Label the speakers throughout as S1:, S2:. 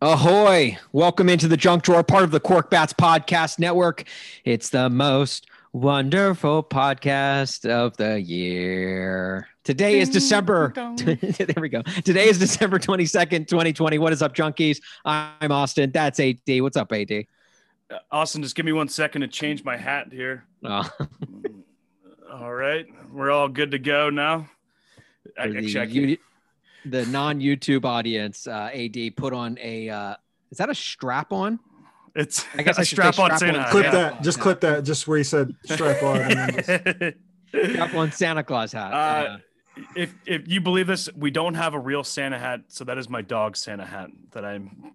S1: Ahoy! Welcome into the junk drawer, part of the Korked Bats Podcast Network. It's the most wonderful podcast of the year. Today is December. there we go. Today is December 22nd, 2020. What is up, junkies? I'm Austin. That's AD. What's up, AD?
S2: Uh, Austin, just give me one second to change my hat here.
S1: Oh,
S2: All right. We're all good to go now. I-
S1: for
S2: Actually, I can't-
S1: you- the non YouTube audience, uh, AD put on a, uh, is that a strap on?
S2: it's
S1: I guess I
S2: a
S1: should say
S2: strap on
S1: strap-on.
S2: Santa.
S3: Clip
S2: yeah.
S3: that. Just clip that. Just where he said strap on. Just,
S1: Strap on Santa Claus hat.
S2: Uh, if if you believe this, we don't have a real Santa hat, so that is my dog Santa hat that I'm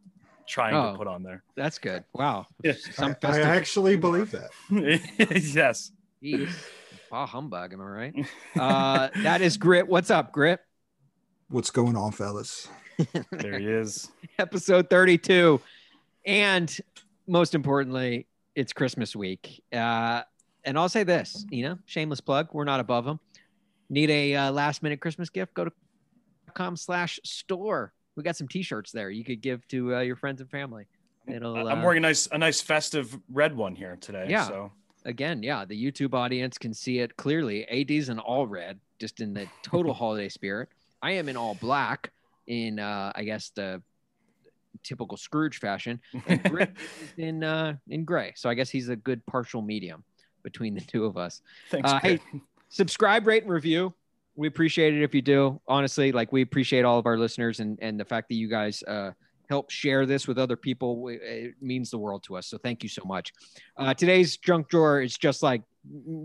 S2: trying
S1: Oh.
S2: to put on there.
S1: That's good. Wow.
S2: Yeah.
S3: I, I actually believe that.
S2: yes.
S1: Jeez. Bah humbug, am I right? Uh, that is Grit. What's up, Grit?
S3: What's going on, fellas?
S2: There he is.
S1: Episode 32. And most importantly, it's Christmas week. Uh, and I'll say this, you know, shameless plug. We're not above them. Need a uh, last minute Christmas gift? Go to com slash store. We got some t-shirts there you could give to uh, your friends and family. It'll,
S2: I'm
S1: uh,
S2: wearing a nice a nice festive red one here today.
S1: Yeah.
S2: So
S1: again, yeah, the YouTube audience can see it clearly. AD's in all red, just in the total holiday spirit. I am in all black, in uh, I guess the typical Scrooge fashion, and is in uh, in gray. So I guess he's a good partial medium between the two of us.
S2: thanks.
S1: Uh, hey, subscribe, rate, and review. We appreciate it if you do. Honestly, like we appreciate all of our listeners and and the fact that you guys uh, help share this with other people. It means the world to us. So thank you so much. Uh, today's junk drawer is just like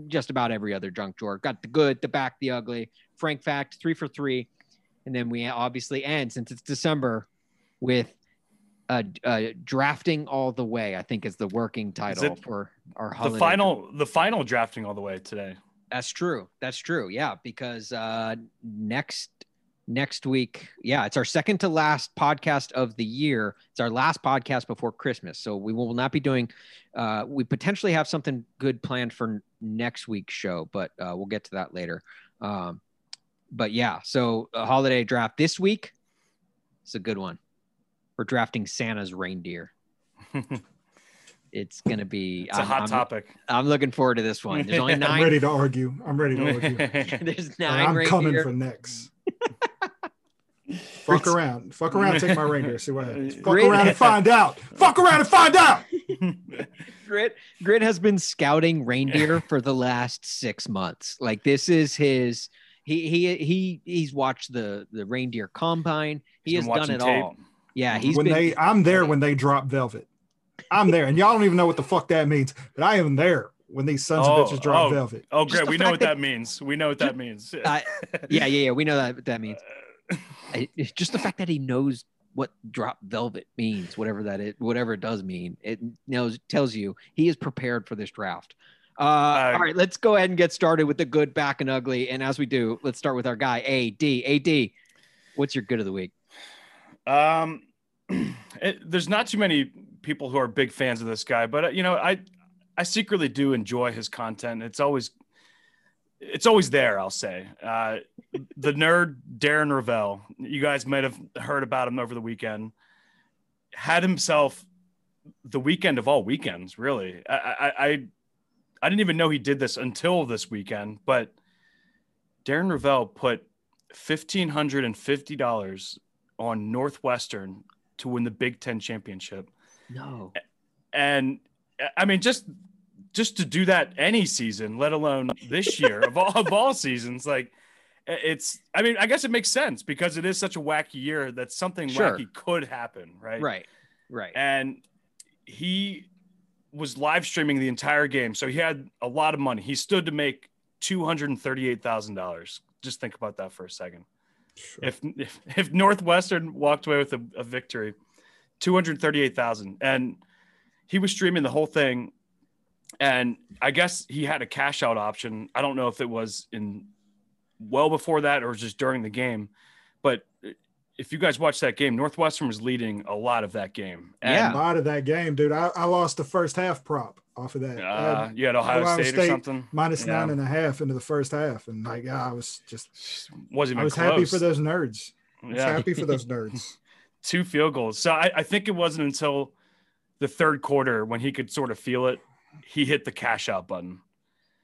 S1: just about every other junk drawer. Got the good, the back, the ugly. Frank fact, three for three, and then we obviously end since it's December with. Uh, uh, drafting all the way, I think, is the working title
S2: it
S1: for our
S2: the final the final drafting all the way today.
S1: that's true. That's true. Yeah, because uh next next week, yeah, it's our second to last podcast of the year. It's our last podcast before Christmas. So we will not be doing uh we potentially have something good planned for next week's show, but uh we'll get to that later. Um but yeah, so a holiday draft this week. It's a good one. We're drafting Santa's reindeer. It's gonna be
S2: It's a
S1: I'm-
S2: hot
S1: I'm,
S2: topic.
S1: I'm looking forward to this one. There's only
S3: I'm
S1: nine
S3: ready to argue. I'm ready to argue.
S1: There's
S3: And
S1: nine
S3: I'm coming
S1: reindeer.
S3: for next. Fuck around. Fuck around. Take my reindeer. See what happens. Fuck
S1: Grid-
S3: around and find out. Fuck around and find out.
S1: Grit Grit has been scouting reindeer for the last six months. Like this is his. He he he he's watched the the reindeer combine. He
S2: He's
S1: has done
S2: watching
S1: it
S2: tape.
S1: all. Yeah, he's
S3: when
S1: been.
S3: they, I'm there when they drop velvet. I'm there, and y'all don't even know what the fuck that means. But I am there when these sons
S2: Oh,
S3: of bitches drop
S2: oh.
S3: velvet.
S2: Oh, great. We know what
S1: that-
S2: that means. We know what that means.
S1: Uh, yeah, yeah, yeah. We know that what that means. I- it's just the fact that he knows what drop velvet means, whatever that is, whatever it does mean. It knows tells you he is prepared for this draft. Uh, all right, let's go ahead and get started with the good, back, and ugly. And as we do, let's start with our guy AD. AD, what's your good of the week?
S2: Um, it, there's not too many people who are big fans of this guy, but uh, you know, I I secretly do enjoy his content. It's always it's always there. I'll say uh, the nerd Darren Rovell. You guys might have heard about him over the weekend. Had himself the weekend of all weekends. Really, I I I, I didn't even know he did this until this weekend, but Darren Rovell put fifteen hundred and fifty dollars on Northwestern to win the Big Ten championship.
S1: No.
S2: And I mean, just just to do that any season, let alone this year of all of all seasons, like it's. I mean, I guess it makes sense because it is such a wacky year that something
S1: Sure.
S2: wacky could happen, right?
S1: Right. Right.
S2: And he was live streaming the entire game, so he had a lot of money. He stood to make two hundred and thirty-eight thousand dollars. Just think about that for a second if if, if Northwestern walked away with a, a victory, two hundred thirty-eight thousand, and he was streaming the whole thing, and I guess he had a cash out option. I don't know if it was in well before that or just during the game, if you guys watched that game, Northwestern was leading a lot of that game.
S1: Yeah.
S3: A lot of that game, dude. I, I lost the first half prop off of that. I
S2: Uh,
S3: had
S2: you had Ohio,
S3: Ohio
S2: State, or something.
S3: minus
S2: yeah.
S3: nine and a half into the first half, and like I was just,
S2: Wasn't even
S3: I was
S2: close.
S3: happy for those nerds. I was
S2: Yeah.
S3: happy for those nerds.
S2: two field goals. So I, I think it wasn't until the third quarter when he could sort of feel it, he hit the cash out button.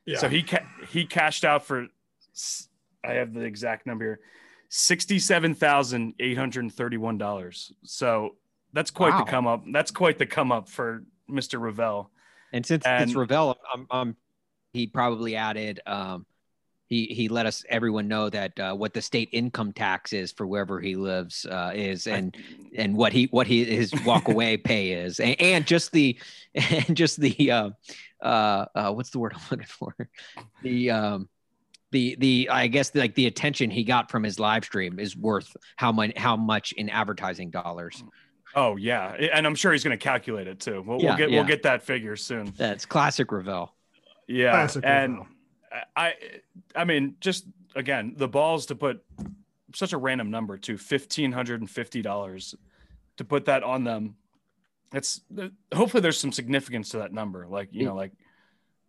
S3: Yeah.
S2: So he ca- he cashed out for I have the exact number here. Sixty-seven thousand eight hundred thirty-one dollars. So that's quite
S1: Wow.
S2: the come up. That's quite the come up for Mr. Rovell.
S1: And since
S2: And-
S1: it's Rovell, I'm, I'm, he probably added. Um, he he let us everyone know that uh, what the state income tax is for wherever he lives uh, is, and and what he what he his walk away pay is, and, and just the and just the uh, uh, uh, what's the word I'm looking for? The um, the the I guess like the attention he got from his live stream is worth how much how much in advertising dollars.
S2: Oh yeah, and I'm sure he's going to calculate it too. We'll,
S1: Yeah,
S2: we'll get
S1: yeah.
S2: we'll get that figure soon.
S1: That's classic Rovell.
S2: Yeah,
S3: Classic
S2: and
S3: Rovell.
S2: I, I mean, just again, the balls to put such a random number to fifteen hundred and fifty dollars to put that on them. It's hopefully there's some significance to that number. Like you know, like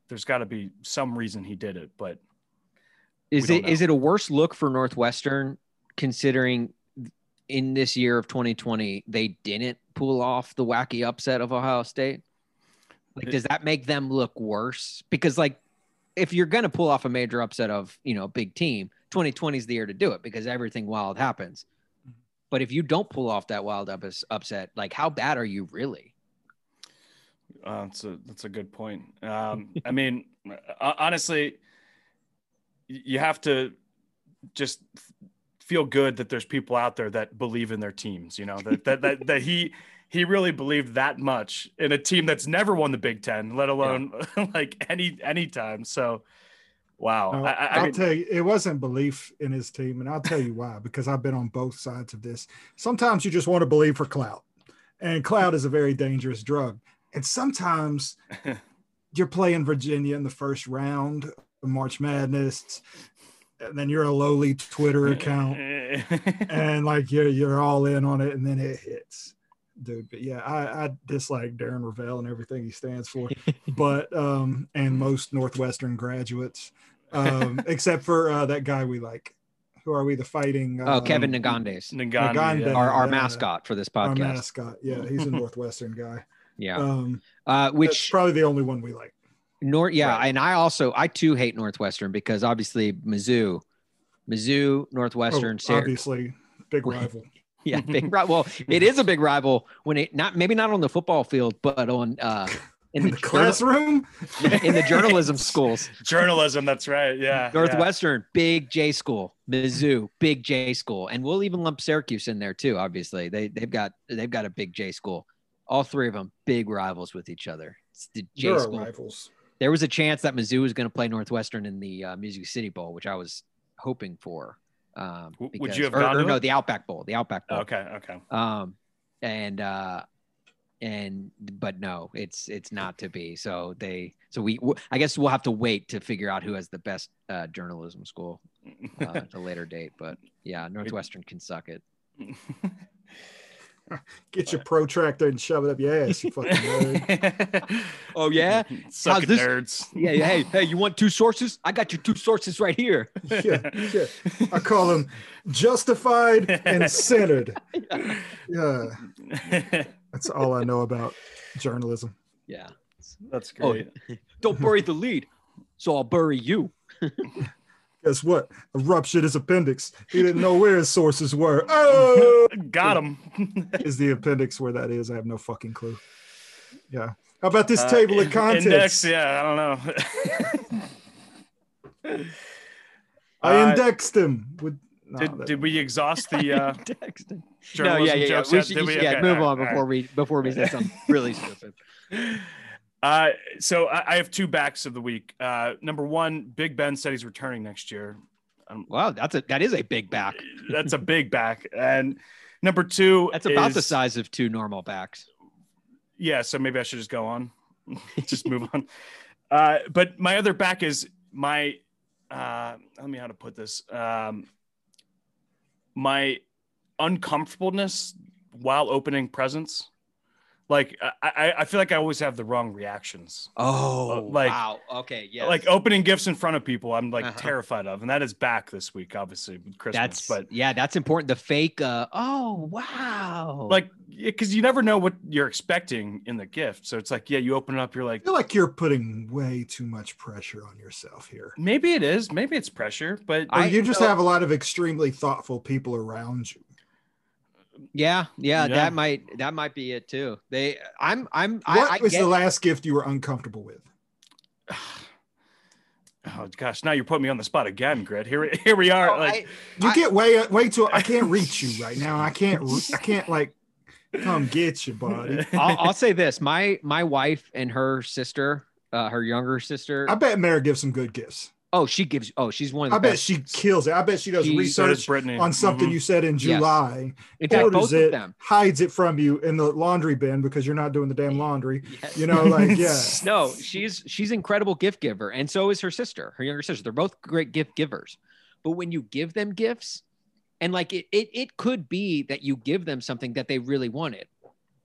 S2: there's got to be some reason he did it, but
S1: Is it
S2: don't
S1: is it a worse look for Northwestern considering in this year of 2020 they didn't pull off the wacky upset of Ohio State? Like, does that make them look worse? Because like, if you're gonna pull off a major upset of you know a big team, 2020 is the year to do it because everything wild happens. But if you don't pull off that wild up- upset, like how bad are you really?
S2: Uh, that's a that's a good point. Um, I mean, uh, honestly, you have to just feel good that there's people out there that believe in their teams. You know that that that, that he he really believed that much in a team that's never won the Big Ten, let alone like any any time. So, wow.
S3: Uh,
S2: I, I, I
S3: I'll tell you, it wasn't belief in his team, and I'll tell you why. Because I've been on both sides of this. Sometimes you just want to believe for clout, and clout is a very dangerous drug. And sometimes you're playing Virginia in the first round of March Madness, and then you're a lowly Twitter account, and like you're you're all in on it, and then it hits. Dude, but yeah, I, I dislike Darren Rovell and everything he stands for, but um, and most Northwestern graduates, um, except for uh, that guy we like. Who are we? The fighting.
S1: Oh,
S3: um,
S1: Kevin Nagandez,
S2: Nagandi,
S3: Nagande.
S2: yeah.
S1: our, our mascot for this
S3: our
S1: podcast.
S3: mascot. Yeah, he's a Northwestern guy.
S1: Yeah,
S3: Um,
S1: uh,
S3: which
S1: which
S3: probably the only one we like.
S1: Nor yeah,
S2: Right.
S1: and I also I too hate Northwestern because obviously Mizzou, Mizzou, Northwestern,
S3: Oh,
S1: Syr-
S3: obviously, big rival.
S1: yeah, big rival. well, it is a big rival when it not maybe not on the football field, but on uh in
S3: In
S1: the,
S3: the
S1: journal-
S3: classroom,
S1: in the journalism schools.
S2: journalism. That's right. Yeah. yeah.
S1: Northwestern, big J school. Mizzou, big J school, and we'll even lump Syracuse in there too. Obviously, they they've got they've got a big J school. All three of them big rivals with each other. It's the J
S3: they're
S1: school.
S3: rivals.
S1: There was a chance that Mizzou was going to play Northwestern in the uh, Music City Bowl, which I was hoping for. Um,
S2: W- would you have
S1: or,
S2: gone
S1: or no, the Outback Bowl, the Outback Bowl.
S2: Okay. Okay.
S1: Um, and uh, and but no, it's it's not to be. So they, so we, w- I guess we'll have to wait to figure out who has the best uh, journalism school uh, at a later date. But yeah, Northwestern can suck it.
S3: Get your protractor and shove it up your ass. You fucking nerd.
S1: Oh yeah,
S2: Sucking
S1: this-
S2: nerds.
S1: yeah, yeah. Hey, hey, you want two sources? I got your two sources right here.
S3: yeah, yeah. I call them justified and centered. Yeah, that's all I know about journalism.
S1: Yeah.
S2: That's great.
S1: Oh,
S2: great.
S1: Don't bury the lead, so I'll bury you.
S3: Guess what? I ruptured his appendix. He didn't know where his sources were. Oh,
S2: Got him.
S3: is the appendix where that is? I have no fucking clue. Yeah. How about this
S2: Uh,
S3: table of contents?
S2: Index, yeah, I don't know.
S3: I
S2: Uh,
S3: indexed him with. no,
S2: did,
S3: that-
S2: did we exhaust the uh,
S1: Dexter. No,
S2: journalism
S1: yeah, yeah, yeah.
S2: jokes
S1: We should,
S2: Did we?
S1: yeah,
S2: Okay,
S1: move
S2: all
S1: on
S2: right,
S1: before
S2: all
S1: we before we say something really stupid.
S2: Uh, so I, I have two backs of the week. Uh, number one, Big Ben said he's returning next year. Um,
S1: Wow, that's a that is a big back.
S2: that's a big back. And number two,
S1: That's about the size of two normal backs.
S2: Yeah, so maybe I should just go on, just move on. Uh, but my other back is my. Uh, tell me how to put this. Um, my uncomfortableness while opening presents. Like I, I feel like I always have the wrong reactions.
S1: Oh,
S2: like-
S1: wow. Okay, yeah.
S2: Like opening gifts in front of people, I'm like
S1: Uh-huh.
S2: terrified of, and that is back this week, obviously with Christmas.
S1: that's
S2: but
S1: yeah, that's important. The fake. uh Oh, wow.
S2: like, because you never know what you're expecting in the gift, so it's like, yeah, you open it up, you're like,
S3: I
S2: like,
S3: feel like you're putting way too much pressure on yourself here.
S2: maybe it is, maybe it's pressure, but
S3: Or
S1: I-
S3: you just
S1: so-
S3: have a lot of extremely thoughtful people around you.
S1: Yeah, yeah,
S2: Yeah.
S1: that might that might be it too. They, I'm, I'm,
S3: What
S1: I, I
S3: was
S1: get,
S3: the last gift you were uncomfortable with?
S2: oh gosh, now you're putting me on the spot again, Grit. Here, we- here we are.
S1: Oh,
S2: like,
S3: You
S1: I-
S3: get way way too. I can't reach you right now. I can't. I can't like come get you, buddy.
S1: I'll, I'll say this: my my wife and her sister, uh, her younger sister.
S3: I bet Mary gives some good gifts.
S1: Oh, she gives. Oh, she's one of the
S3: I bet
S1: best.
S3: she kills it. I bet she does
S1: She-
S3: research
S2: Brittany
S3: on something
S2: Mhm.
S3: you said in
S1: Yes.
S3: July,
S1: In fact,
S3: orders
S1: both
S3: it,
S1: of them.
S3: hides it from you in the laundry bin because you're not doing the damn laundry.
S1: Yes.
S3: You know, like yeah.
S1: No, she's she's incredible gift giver, and so is her sister, her younger sister. They're both great gift givers. But when you give them gifts, and like it, it, it could be that you give them something that they really wanted,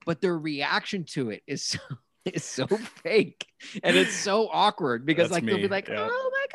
S1: but their reaction to it is so, is so fake, and it's so awkward because
S2: That's
S1: like they'll be like,
S2: yeah.
S1: "Oh my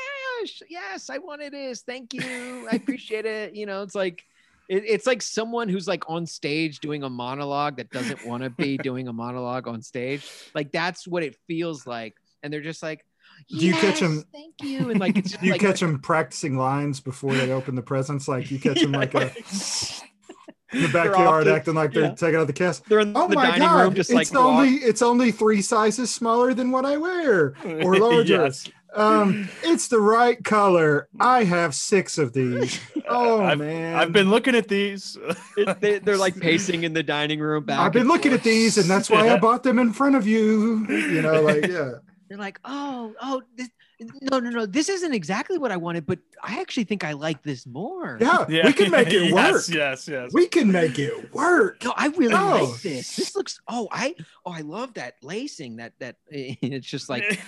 S1: yes, I wanted this. Thank you, I appreciate it." You know, it's like. It, it's like someone who's like on stage doing a monologue that doesn't want to be doing a monologue on stage. Like that's what it feels like, and they're just like,
S3: Do you catch them?
S1: Thank you, and like
S3: Do you
S1: like
S3: catch them practicing lines before they open the presents? Like you catch them like a, in the backyard acting like they're
S1: yeah.
S3: taking out the cast.
S1: they're in
S3: Oh
S1: the
S3: my
S1: dining
S3: god!
S1: room, just
S3: it's
S1: like
S3: only
S1: walk-
S3: it's only three sizes smaller than what I wear. or larger.
S2: yes.
S3: Um, it's the right color. I have six of these. Oh
S2: I've,
S3: man,
S2: I've been looking at these.
S1: it- they, they're like pacing in the dining room. Back
S3: I've been looking
S1: forth.
S3: at these, and that's why I bought them in front of you. You know, like yeah.
S1: They're like, oh, oh, this, no, no, no, this isn't exactly what I wanted, but I actually think I like this more.
S3: Yeah, we can make it work.
S2: Yes, yes, yes.
S3: We can make it work.
S1: No, I really
S3: Oh.
S1: like this. This looks. Oh, I. Oh, I love that lacing. That that. It's just like.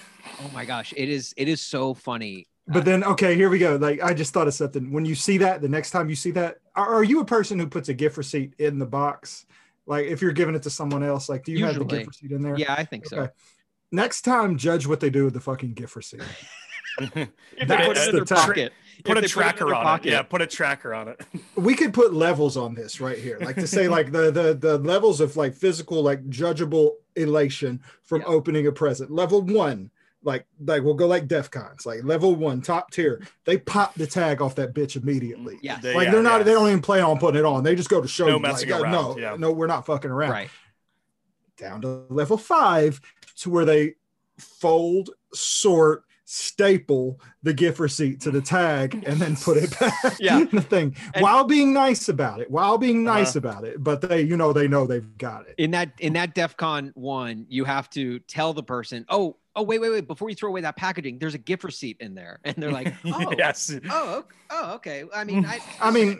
S1: Oh my gosh! It is. It is so funny.
S3: But uh, then, okay, here we go. Like, I just thought of something. When you see that, the next time you see that, are, are you a person who puts a gift receipt in the box? Like, if you're giving it to someone else, like, do you have the gift receipt in there?
S1: Yeah, I think so.
S3: Okay. Next time, judge what they do with the fucking gift receipt. That's
S1: put it
S3: the
S1: their pocket.
S2: put a
S1: they
S2: tracker
S1: their
S2: on
S1: pocket.
S2: it. Yeah, put a tracker on it.
S3: we could put levels on this right here, like to say, like the the the levels of like physical, like judgeable elation from
S1: Yeah.
S3: opening a present. Level one, like like we'll go like DEF cons, like level one, top tier. They pop the tag off that bitch immediately.
S1: Yes.
S2: They-
S3: like
S2: yeah,
S3: they're not
S2: yeah.
S3: they don't even plan on putting it on they just go to show
S2: No
S3: you,
S2: messing
S3: like, uh,
S2: around,
S3: no
S2: yeah.
S3: no we're not fucking around
S1: Right.
S3: Down to level five to where they fold sort staple the gift receipt to the tag and then put it back
S1: Yeah.
S3: in the thing
S1: And-
S3: while being nice about it while being
S2: Uh-huh.
S3: nice about it but they you know they know they've got it
S1: In that in that DEF CON one, you have to tell the person, oh, oh, wait, wait, wait, before you throw away that packaging, there's a gift receipt in there, and they're like, oh,
S2: yes.
S1: oh, ok- oh, okay. I mean, I,
S3: i mean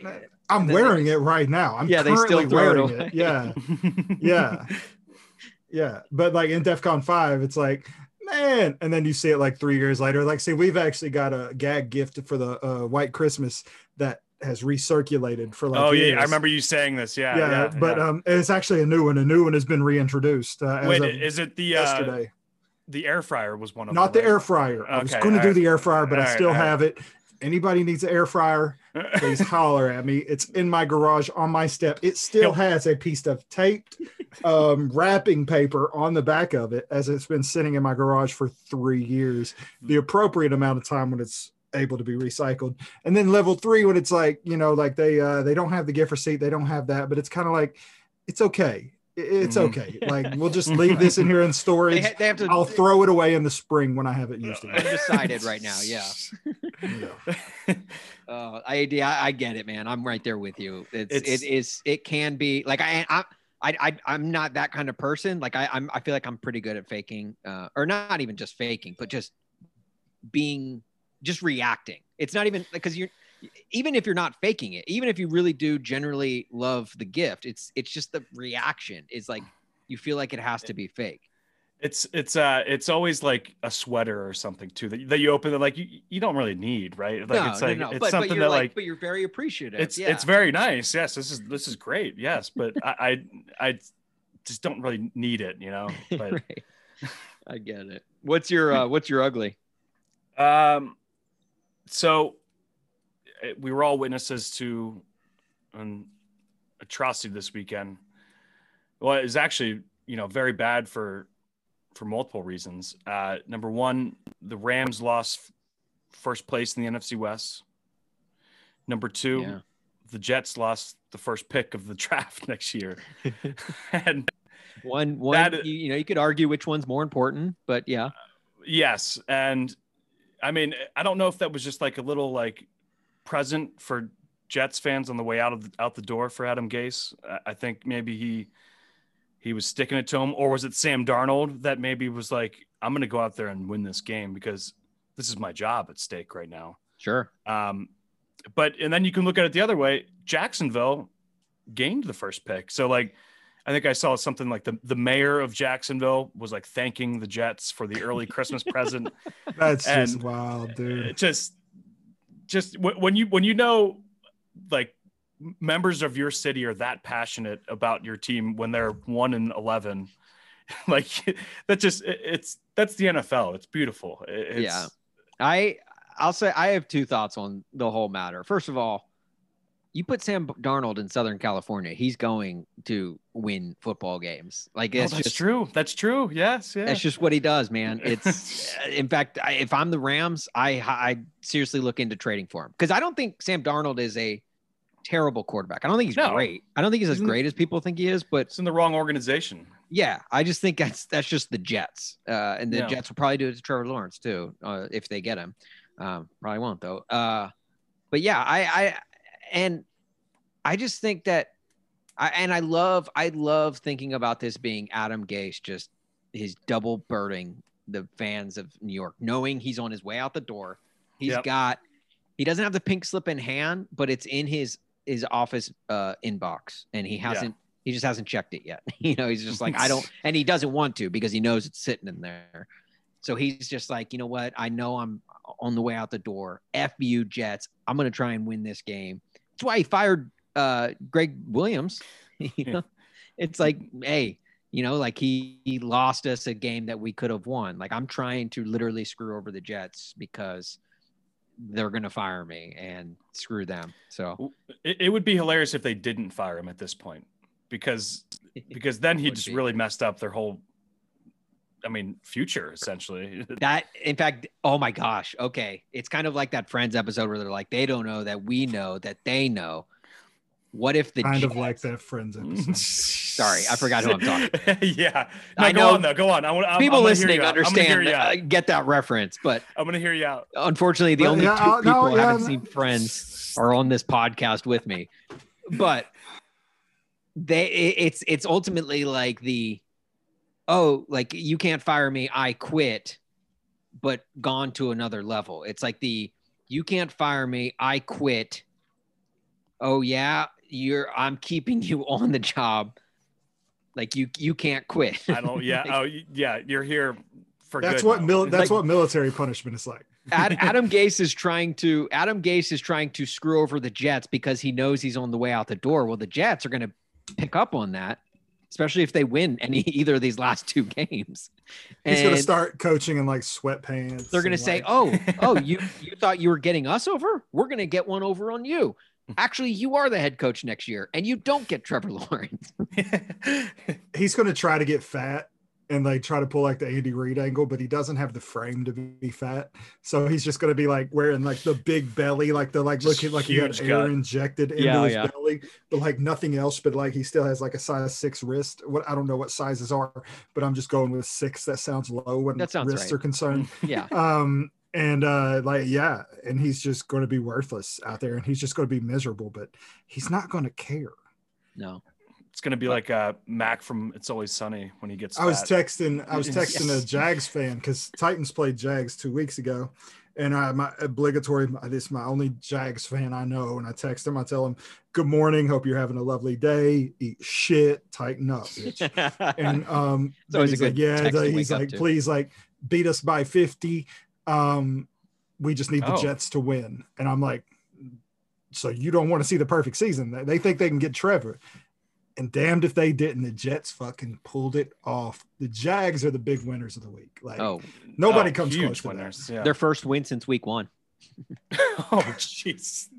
S3: i'm wearing it right now i'm
S1: Yeah, they still
S3: currently
S1: throw it
S3: wearing it yeah yeah yeah but like in defcon 5 it's like man and then you see it like three years later like see we've actually got a gag gift for the uh, white christmas that has recirculated for like
S2: oh yeah, I remember you saying this. Yeah,
S3: yeah,
S2: yeah.
S3: but
S2: yeah.
S3: um it's actually a new one a new one has been reintroduced uh,
S2: wait, is it the uh,
S3: yesterday
S2: the air fryer was one of
S3: not
S2: them?
S3: the air fryer i was
S2: Okay,
S3: going to do the air fryer but i still
S2: alright.
S3: have it anybody needs an air fryer
S2: right?
S3: Please holler at me. It's in my garage on my step. It still has a piece of taped um, wrapping paper on the back of it as it's been sitting in my garage for three years, the appropriate amount of time when it's able to be recycled. And then level three, when it's like, you know, like they uh, they don't have the gift receipt, they don't have that, but it's kind of like it's okay. I- It's
S2: Mhm.
S3: okay. Like we'll just leave this in here in
S1: they,
S3: storage.
S1: ha- they have to.
S3: I'll throw it away in the spring when I haven't used it.
S1: undecided right now. Yeah.
S3: Yeah.
S1: Uh, I, yeah, I get it, man. I'm right there with you. It's,
S2: It's-
S1: it is it can be like I I I, I I'm not that kind of person. Like I I'm I feel like I'm pretty good at faking, uh, or not even just faking, but just being just reacting. It's not even because you're even if you're not faking it, even if you really do generally love the gift, it's it's just the reaction is like you feel like it has to be fake.
S2: It's it's uh it's always like a sweater or something too that, that you open that like you, you don't really need right like
S1: no,
S2: it's like
S1: no, no.
S2: it's
S1: but, but
S2: something
S1: you're
S2: that
S1: like,
S2: like
S1: but you're very appreciative.
S2: it's
S1: yeah.
S2: it's very nice yes this is this is great yes but I, I I just don't really need it, you know. But
S1: right. I get it. What's your uh, what's your ugly?
S2: um, so we were all witnesses to an atrocity this weekend. Well, it was actually you know very bad for for multiple reasons. Uh, number one, the Rams lost first place in the NFC West. Number two,
S1: Yeah.
S2: the Jets lost the first pick of the draft next year. and
S1: One one
S2: That-
S1: you, you know you could argue which one's more important, but yeah.
S2: yes, and I mean, I don't know if that was just like a little like present for Jets fans on the way out of the, out the door for Adam Gase. I- I think maybe he he was sticking it to him, or was it Sam Darnold that maybe was like, "I'm going to go out there and win this game because this is my job at stake right now."
S1: Sure.
S2: Um, but and then you can look at it the other way. Jacksonville gained the first pick, so like I think I saw something like the the mayor of Jacksonville was like thanking the Jets for the early Christmas present.
S3: That's just wild, dude.
S2: It just just when you when you know like members of your city are that passionate about your team when they're one and eleven. Like that, just it's that's the NFL. It's beautiful. It's,
S1: Yeah. I I'll say I have two thoughts on the whole matter. First of all, you put Sam Darnold in Southern California, he's going to win football games. Like
S2: Oh,
S1: it's
S2: that's
S1: just
S2: true. That's true. Yes. Yeah.
S1: that's just what he does, man. It's in fact, I, if I'm the Rams, I I seriously look into trading for him because I don't think Sam Darnold is a terrible quarterback. I don't think he's
S2: No.
S1: great. I don't think he's as great as people think he is, but
S2: it's in the wrong organization.
S1: yeah, I just think that's that's just the Jets, uh, and the. Jets will probably do it to Trevor Lawrence too, uh, if they get him. Um, probably won't though. Uh, but yeah, I, I and I just think that, I and I love I love thinking about this being Adam Gase just his double birding the fans of New York, knowing he's on his way out the door. He's
S2: Yep.
S1: got he doesn't have the pink slip in hand, but it's in his his office uh, inbox, and he hasn't he just hasn't checked it yet. you know, he's just like, I don't, and he doesn't want to because he knows it's sitting in there. So he's just like, you know what? I know I'm on the way out the door. F you, Jets. I'm going to try and win this game. That's why he fired uh, Gregg Williams. you know, it's like, hey, you know, like he, he lost us a game that we could have won. Like I'm trying to literally screw over the Jets because they're going to fire me and screw them. So
S2: It, it would be hilarious if they didn't fire him at this point, because because then he just
S1: be.
S2: really messed up their whole. I mean, future essentially.
S1: That, in fact, oh my gosh. Okay. It's kind of like that Friends episode where they're like, they don't know that we know that they know. What if the
S3: kind of
S1: Jets-
S3: like that Friends episode.
S2: Sorry,
S1: I forgot who I'm talking.
S2: yeah, no,
S1: I
S2: go
S1: know
S2: on though. Go on. I want I'm,
S1: people
S2: I'm gonna
S1: listening
S2: you out. I'm gonna hear
S1: understand,
S2: you
S1: uh, get that reference, but
S2: I'm gonna hear you out.
S1: unfortunately, the
S3: Well,
S1: only
S3: yeah,
S1: two
S3: uh, no,
S1: people who
S3: yeah,
S1: haven't
S3: no.
S1: seen Friends are on this podcast with me. But they, it's it's ultimately like the, oh, like you can't fire me, I quit, but gone to another level. It's like the you can't fire me, I quit. Oh yeah, you're I'm keeping you on the job. Like you you can't quit.
S2: I don't. Yeah.
S1: Like,
S2: oh, yeah. You're here for
S3: That's
S2: good
S3: what mil- that's
S1: Like-
S3: what military punishment is like.
S1: Ad, Adam Gase is trying to Adam Gase is trying to screw over the Jets because he knows he's on the way out the door. Well, the Jets are going to pick up on that, especially if they win any either of these last two games.
S3: He's gonna start coaching in like sweatpants.
S1: They're going to say,
S3: like-
S1: "Oh, oh, you you thought you were getting us over? We're going to get one over on you." Actually, you are the head coach next year, and you don't get Trevor Lawrence.
S3: he's gonna try to get fat and like try to pull like the Andy Reid angle, but he doesn't have the frame to be fat. So he's just gonna be like wearing like the big belly, like the like looking like he had
S2: huge
S3: air
S2: gut.
S3: injected into
S1: Yeah,
S3: his
S1: yeah.
S3: belly, but like nothing else. But like he still has like a size six wrist. What I don't know what sizes are, but I'm just going with six. That sounds low when
S1: That sounds
S3: wrists
S1: right.
S3: are concerned.
S1: yeah,
S3: um and uh like yeah and he's just going to be worthless out there and he's just going to be miserable but he's not going to care
S1: no,
S2: it's gonna be like uh, Mac from It's Always Sunny when he gets.
S3: i was
S2: fat.
S3: texting i was texting
S1: Yes.
S3: a jags fan because titans played jags two weeks ago and I, my obligatory, this is my only Jags fan I know. And I text him, I tell him, "Good morning, hope you're having a lovely day. Eat shit, Titan up." bitch." and um
S1: It's always
S3: he's
S1: a
S3: like, yeah
S1: text
S3: he's like
S1: to.
S3: please like beat us by 50 um we just need the
S2: Oh.
S3: jets to win and i'm like so you don't want to see the perfect season They- they think they can get trevor And damned if they didn't. The Jets fucking pulled it off. The Jags are the big winners of the week. Like
S1: Oh,
S3: nobody
S2: Oh,
S3: comes
S2: huge
S3: close to that.
S2: Yeah.
S1: their first win since week one.
S2: oh jeez.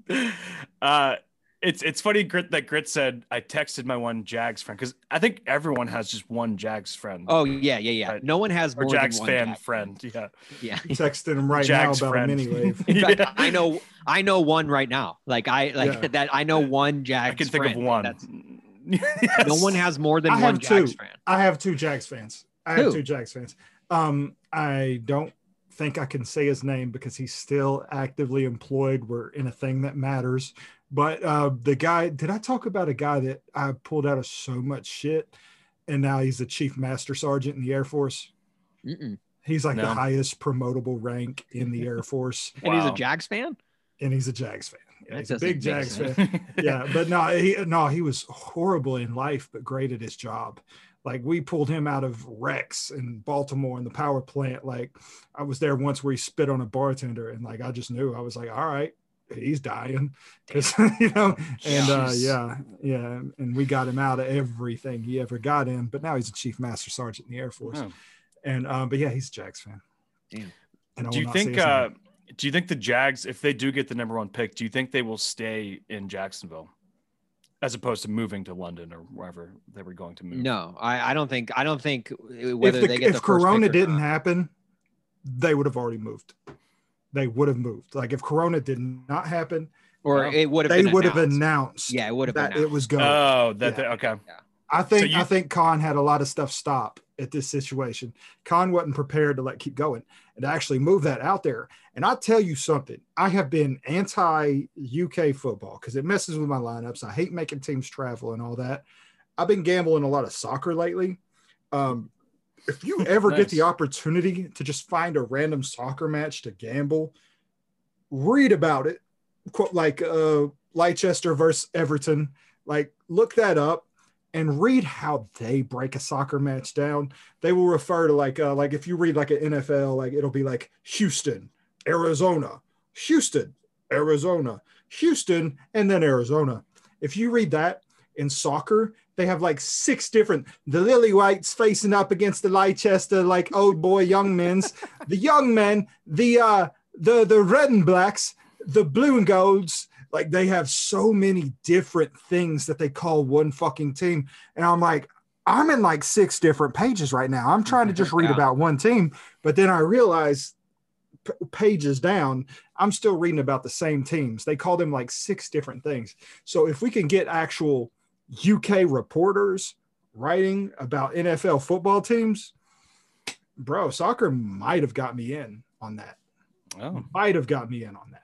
S2: Uh it's it's funny Grit that Grit said I texted my one Jags friend because I think everyone has just one Jags friend.
S1: Oh yeah, yeah, yeah.
S2: Right.
S1: No one has
S2: or
S1: more
S2: Jags
S1: than one
S2: fan
S1: Jag.
S2: friend. Yeah.
S1: Yeah.
S3: Texting him right
S2: Jags
S3: now about
S2: friend.
S3: a mini wave.
S1: In fact,
S2: Yeah.
S1: I know I know one right now. Like I like
S3: Yeah.
S1: that. I know one Jags.
S2: I can think of one. Yes.
S1: No one has more than
S3: I
S1: one
S3: have
S1: Jags
S3: two.
S1: fan.
S3: I have two Jags fans. I have
S1: Who?
S3: two Jags fans. Um, I don't think I can say his name because he's still actively employed. We're in a thing that matters. But uh, the guy, did I talk about a guy that I pulled out of so much shit, and now he's the chief master sergeant in the Air Force?
S1: Mm-mm.
S3: He's like the highest promotable rank in the Air Force,
S1: And he's a Jags fan.
S3: and he's a Jags fan. Yeah, he's a big Jags
S1: sense.
S3: fan. yeah, but no, he no, he was horrible in life, but great at his job. Like we pulled him out of Rex in Baltimore in the power plant. Like I was there once where he spit on a bartender, and like I just knew I was like, all right, he's dying, because you know, and uh, yeah, yeah, and we got him out of everything he ever got in. But now he's a chief master sergeant in the Air Force,
S2: Oh.
S3: and um, but yeah, he's a Jags fan.
S1: Damn.
S3: And
S2: Do you think uh do you think the Jags, if they do get the number one pick, do you think they will stay in Jacksonville as opposed to moving to London or wherever they were going to move?
S1: No, I, I don't think. I don't think uh, whether
S3: if, the,
S1: they get
S3: if
S1: the first
S3: Corona
S1: pick or
S3: didn't
S1: not.
S3: happen, they would have already moved. They would have moved. Like if Corona did not happen,
S1: or
S2: No.
S1: it would have.
S3: they
S1: been
S3: would have
S1: announced.
S3: announced
S1: Yeah, it would have
S3: that
S1: been.
S3: it was going.
S2: Oh, that
S3: Yeah.
S2: they, okay.
S3: I think
S2: you-
S3: I think Khan had a lot of stuff stop at this situation. Khan wasn't prepared to let keep going and to actually move that out there. And I tell you something, I have been anti UK football because it messes with my lineups. I hate making teams travel and all that. I've been gambling a lot of soccer lately. Um, if you ever get the opportunity to just find a random soccer match to gamble, read about it. Quote like uh, Leicester versus Everton. Like look that up and read how they break a soccer match down. They will refer to like uh, like if you read like an NFL, like it'll be like Houston, Arizona, Houston, Arizona, Houston, and then Arizona. If you read that in soccer, they have like six different the lily whites facing up against the Leicester, like old boy young men's, the young men, the uh the the red and blacks, the blue and golds, like they have so many different things that they call one fucking team. And I'm like, I'm in like six different pages right now. I'm trying to just read about one team, but then I realize p- pages down, I'm still reading about the same teams. They call them like six different things. So if we can get actual UK reporters writing about NFL football teams, bro, soccer might have got me in on that.
S2: Oh.
S3: Might have got me in on that.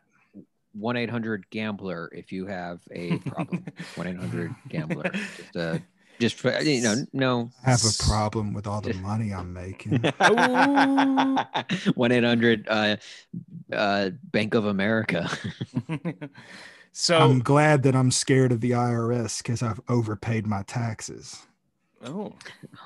S1: one eight hundred gambler if you have a problem. One eight hundred gambler. Just uh, just for, you know, no.
S3: I have a problem with all the money I'm making.
S1: One eight hundred uh, uh, Bank of America.
S2: so
S3: I'm glad that I'm scared of the IRS because I've overpaid my taxes.
S2: oh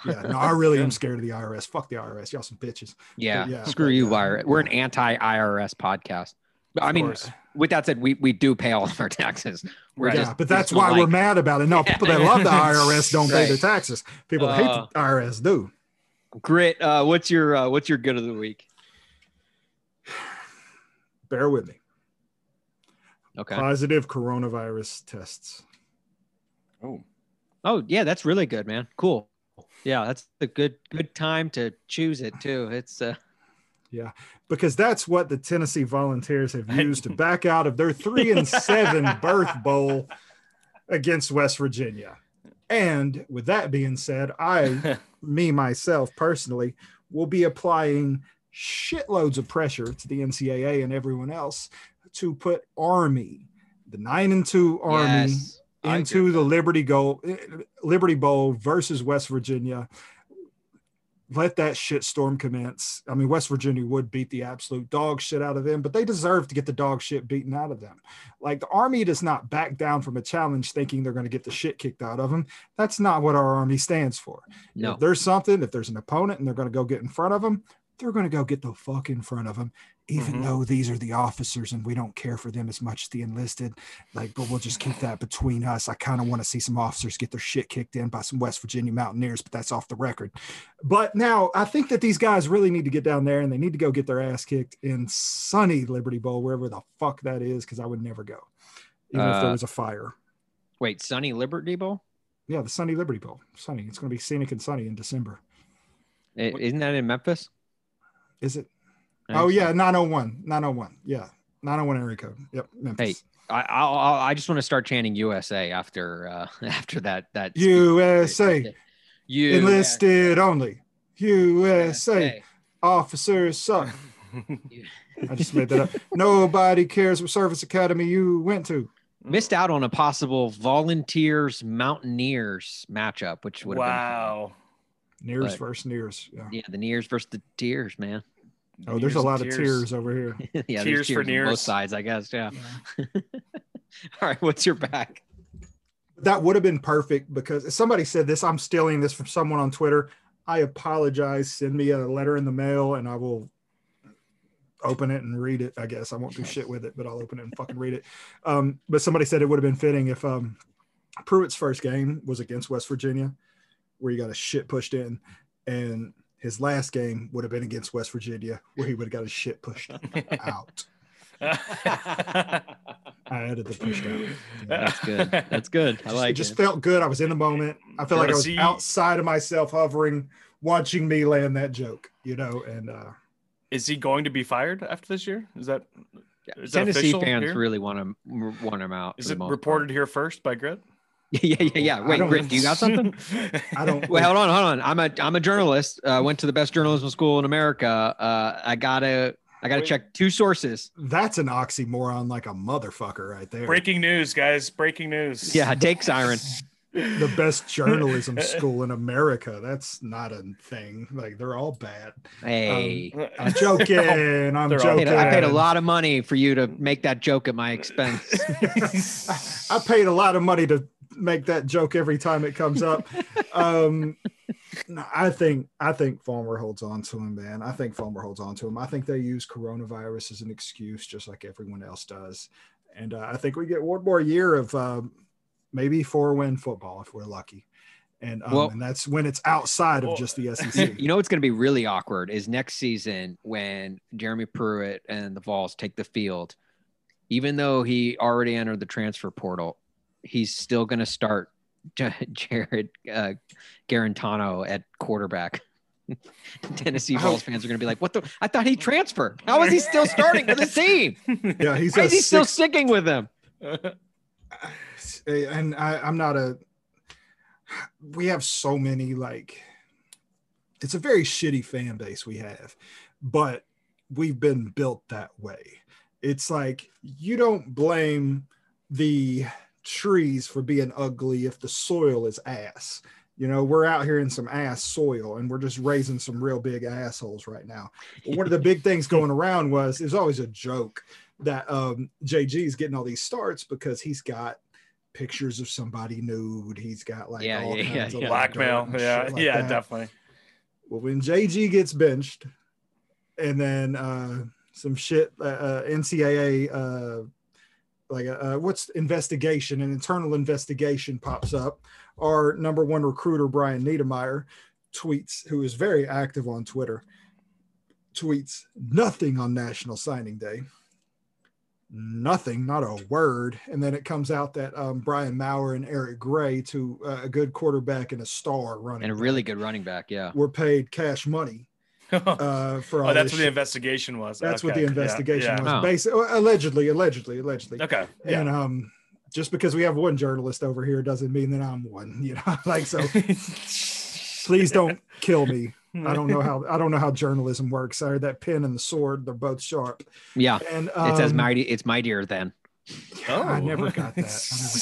S3: Yeah, no, I really am scared of the IRS. Fuck the IRS. Y'all some bitches.
S1: Yeah,
S3: yeah,
S1: screw
S3: but,
S1: you,
S3: uh,
S1: IRS. We're an anti IRS podcast. But,
S2: I
S1: mean,
S2: course.
S1: with that said, we we do pay all of our taxes. We're
S3: yeah,
S1: just-
S3: but that's why
S1: don't
S3: we're mad about it. No, people that love the IRS don't pay their taxes. People that hate
S1: Uh,
S3: the IRS do.
S1: Grit, uh, what's your uh, what's your good of the week?
S3: Bear with me.
S1: Okay.
S3: Positive coronavirus tests.
S2: oh
S1: Oh yeah, that's really good, man. Cool. Yeah, that's a good good time to choose it too. It's uh yeah,
S3: because that's what the Tennessee Volunteers have used to back out of their three and seven birth bowl against West Virginia. And with that being said, I, me myself personally, will be applying shitloads of pressure to the NCAA and everyone else to put Army, the nine and two Army,
S1: yes,
S3: into the. Liberty Goal, eh, Liberty Bowl versus West Virginia. Let that shit storm commence. I mean, West Virginia would beat the absolute dog shit out of them, but they deserve to get the dog shit beaten out of them. Like the Army does not back down from a challenge thinking they're going to get the shit kicked out of them. That's not what our Army stands for.
S1: no.
S3: If there's something, if there's an opponent and they're going to go get in front of them, they're going to go get the fuck in front of them, even
S2: Mhm.
S3: though these are the officers and we don't care for them as much as the enlisted, like, but we'll just keep that between us. I kind of want to see some officers get their shit kicked in by some West Virginia mountaineers, but that's off the record. But now I think that these guys really need to get down there and they need to go get their ass kicked in sunny Liberty Bowl, wherever the fuck that is, because I would never go, even if there
S1: Uh,
S3: was a fire.
S1: Wait, Sunny Liberty Bowl?
S3: Yeah, the Sunny Liberty Bowl. Sunny. It's going to be scenic and sunny in December.
S1: Isn't that in Memphis?
S3: Is it?
S1: I
S3: Oh yeah, 901. 901. Yeah. 901 area code. Yep. Memphis.
S1: I, I, I I just want to start chanting USA after uh, after that that.
S3: USA.
S1: You
S3: Enlisted only. USA. Officers suck. I just made that up. Nobody cares what service academy you went to.
S1: Missed out on a possible Volunteers Mountaineers matchup, which would have
S2: wow.
S3: Nears versus Nears. Yeah.
S1: yeah the Nears versus the Tears, man.
S3: Oh, there's a lot
S2: and
S3: of tears over here.
S1: yeah,
S2: Tears
S1: there's
S2: for
S1: tears both sides, I guess. Yeah. All right, what's your back?
S3: That would have been perfect because somebody said this. I'm stealing this from someone on Twitter. I apologize. Send me a letter in the mail and I will open it and read it. I guess I won't do shit with it, but I'll open it and fucking read it. Um, but somebody said it would have been fitting if um, Pruitt's first game was against West Virginia, where he got a shit pushed in, and his last game would have been against West Virginia, where he would have got his shit pushed out. I added the pushed out.
S1: That's good. That's good. I
S3: Just-
S1: like
S3: it just
S1: it.
S3: felt good. I was in the moment. I felt like I was
S2: See-
S3: outside of myself, hovering, watching me land that joke. You know, and uh,
S2: Is he going to be fired after this year? Is that is that
S1: Tennessee
S2: official
S1: fans
S2: here?
S1: really want him want him out.
S2: Is it
S1: the most
S2: reported here first by Grit?
S1: Part. yeah, yeah, yeah. Wait,
S3: don't-
S1: do you got something?
S3: I don't.
S1: Wait, hold on, hold on. I'm a I'm a journalist. Uh, went to the best journalism school in America. Uh, I gotta I gotta
S2: Wait.
S1: check two sources.
S3: That's an oxymoron, like a motherfucker, right there.
S2: Breaking news, guys! Breaking news.
S1: Yeah, take siren.
S3: the best journalism school in America. That's not a thing. Like they're all bad.
S1: Hey,
S3: I'm joking. I'm
S2: They're all-
S1: I,
S3: joking.
S1: paid, I paid a lot of money for you to make that joke at my expense.
S3: I paid a lot of money to make that joke every time it comes up. Um, no, I think I think Fulmer holds on to him, man. I think Fulmer holds on to him. I think they use coronavirus as an excuse, just like everyone else does. And uh, I think we get one more year of um, maybe four win football if we're lucky. And um,
S1: Well-
S3: and that's when it's outside of just the SEC.
S1: you know what's going to be really awkward is next season when Jeremy Pruitt and the Vols take the field. Even though he already entered the transfer portal, he's still going to start Jarrett uh, Guarantano at quarterback. Tennessee
S3: How-
S1: Vols fans are going to be like, "What the? I thought he transferred. How is he still starting with the team?
S3: yeah, he's
S1: Why is he still sticking with them?"
S3: and I, I'm not a. We have so many like. It's a very shitty fan base we have, but we've been built that way. It's like you don't blame the trees for being ugly if the soil is ass. You know, we're out here in some ass soil and we're just raising some real big assholes right now. But one of the big things going around was it was always a joke that um JG is getting all these starts because he's got pictures of somebody nude. He's got like
S1: Yeah,
S3: all
S1: yeah, yeah,
S3: of
S1: yeah.
S2: Blackmail. Yeah,
S3: like
S2: yeah,
S3: that.
S2: definitely.
S3: Well, when JG gets benched, and then uh, some shit, uh, uh, NCAA, uh, like uh, what's investigation, an internal investigation pops up. Our number one recruiter, Brian Niedermeyer, tweets, who is very active on Twitter, tweets nothing on National Signing Day. Nothing, not a word. And then it comes out that um, Brian Maurer and Eric Gray, to uh, a good quarterback and a star running,
S1: And a
S3: back,
S1: really good running back, yeah.
S3: were paid cash money uh, for all
S2: oh, that's
S3: this
S2: what the investigation was.
S3: That's what the investigation
S2: yeah.
S3: was.
S1: Oh.
S3: Basically, allegedly, allegedly, allegedly.
S2: Okay. Yeah.
S3: And um, just because we have one journalist over here doesn't mean that I'm one. You know, like so. please don't kill me. I don't know how I don't know how journalism works. Sorry, that pen and the sword, they're both sharp.
S1: Yeah.
S3: And um,
S1: It says mighty. It's mightier than.
S2: Oh.
S3: I never got that. I never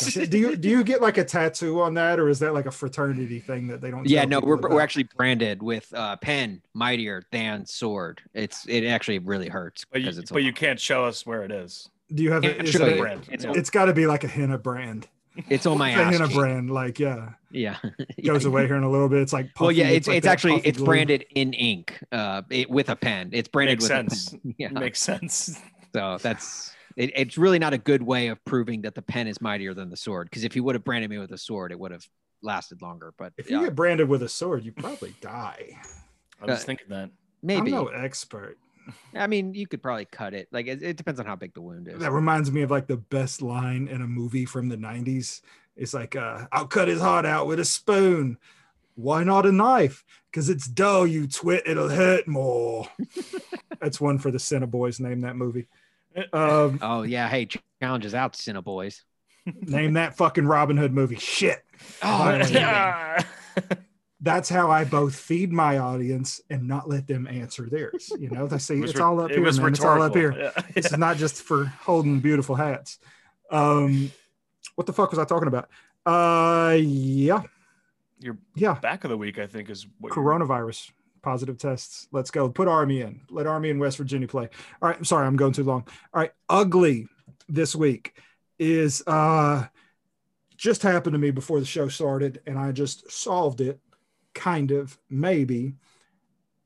S3: got that. Do you do you get like a tattoo on that, or is that like a fraternity thing that they don't?
S1: Yeah, no, we're,
S3: about?
S1: we're actually branded with uh, pen mightier than sword. It's it actually really hurts
S2: But you,
S1: because it's a
S2: but you can't show us where it is.
S3: Do you have? A, is it a
S2: brand?
S1: It's,
S3: it's got to be like a henna brand.
S1: It's on my
S3: It's a
S1: ass.
S3: henna
S1: cheek.
S3: brand, like yeah,
S1: Yeah.
S3: goes away here in a little bit. It's like
S1: Well, yeah, it's
S3: like
S1: it's actually it's
S3: glue.
S1: branded in ink, uh, it, with a pen. It's branded
S2: Makes
S1: with
S2: sense.
S1: a pen. Yeah.
S2: Makes sense.
S1: So that's it, it's really not a good way of proving that the pen is mightier than the sword. Because if you would have branded me with a sword, it would have lasted longer. But
S3: If you
S1: yeah,
S3: get branded with a sword, you probably die.
S2: I was
S1: Uh,
S2: thinking that.
S1: maybe.
S3: I'm no expert.
S1: I mean, you could probably cut it. Like it, it depends on how big the wound is.
S3: That reminds me of like the best line in a movie from the 90s. It's like, uh, I'll cut his heart out with a spoon. Why not a knife? Because it's dull, you twit. It'll hurt more. That's one for the Cineboys. Name that movie. Um,
S1: Oh yeah, hey, challenges out, Cineboys.
S3: name that fucking Robin Hood movie. Shit.
S1: Oh,
S3: Finally.
S1: damn.
S3: That's how I both feed my audience and not let them answer theirs. You know, they say
S2: It
S3: it's
S2: re-
S3: all up
S2: it
S3: here,
S2: was
S3: man. It's all up here.
S2: rhetorical. Yeah.
S3: This is not just for holding beautiful hats. Um, what the fuck was I talking about? Uh, yeah,
S2: Your
S3: yeah.
S2: back of the week, I think, is what you're-
S3: Coronavirus positive tests. Let's go. Put Army in. Let Army and West Virginia play. All right. I'm sorry. I'm going too long. All right. Ugly this week is uh just happened to me before the show started, and I just solved it, kind of, maybe,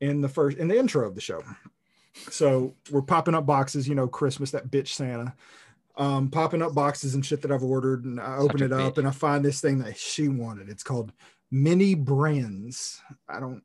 S3: in the first in the intro of the show. So we're popping up boxes, you know, Christmas, that bitch Santa. Um, popping up boxes and shit that I've ordered, and I open it up
S1: bitch.
S3: and I find this thing that she wanted. It's called Mini Brands. I don't.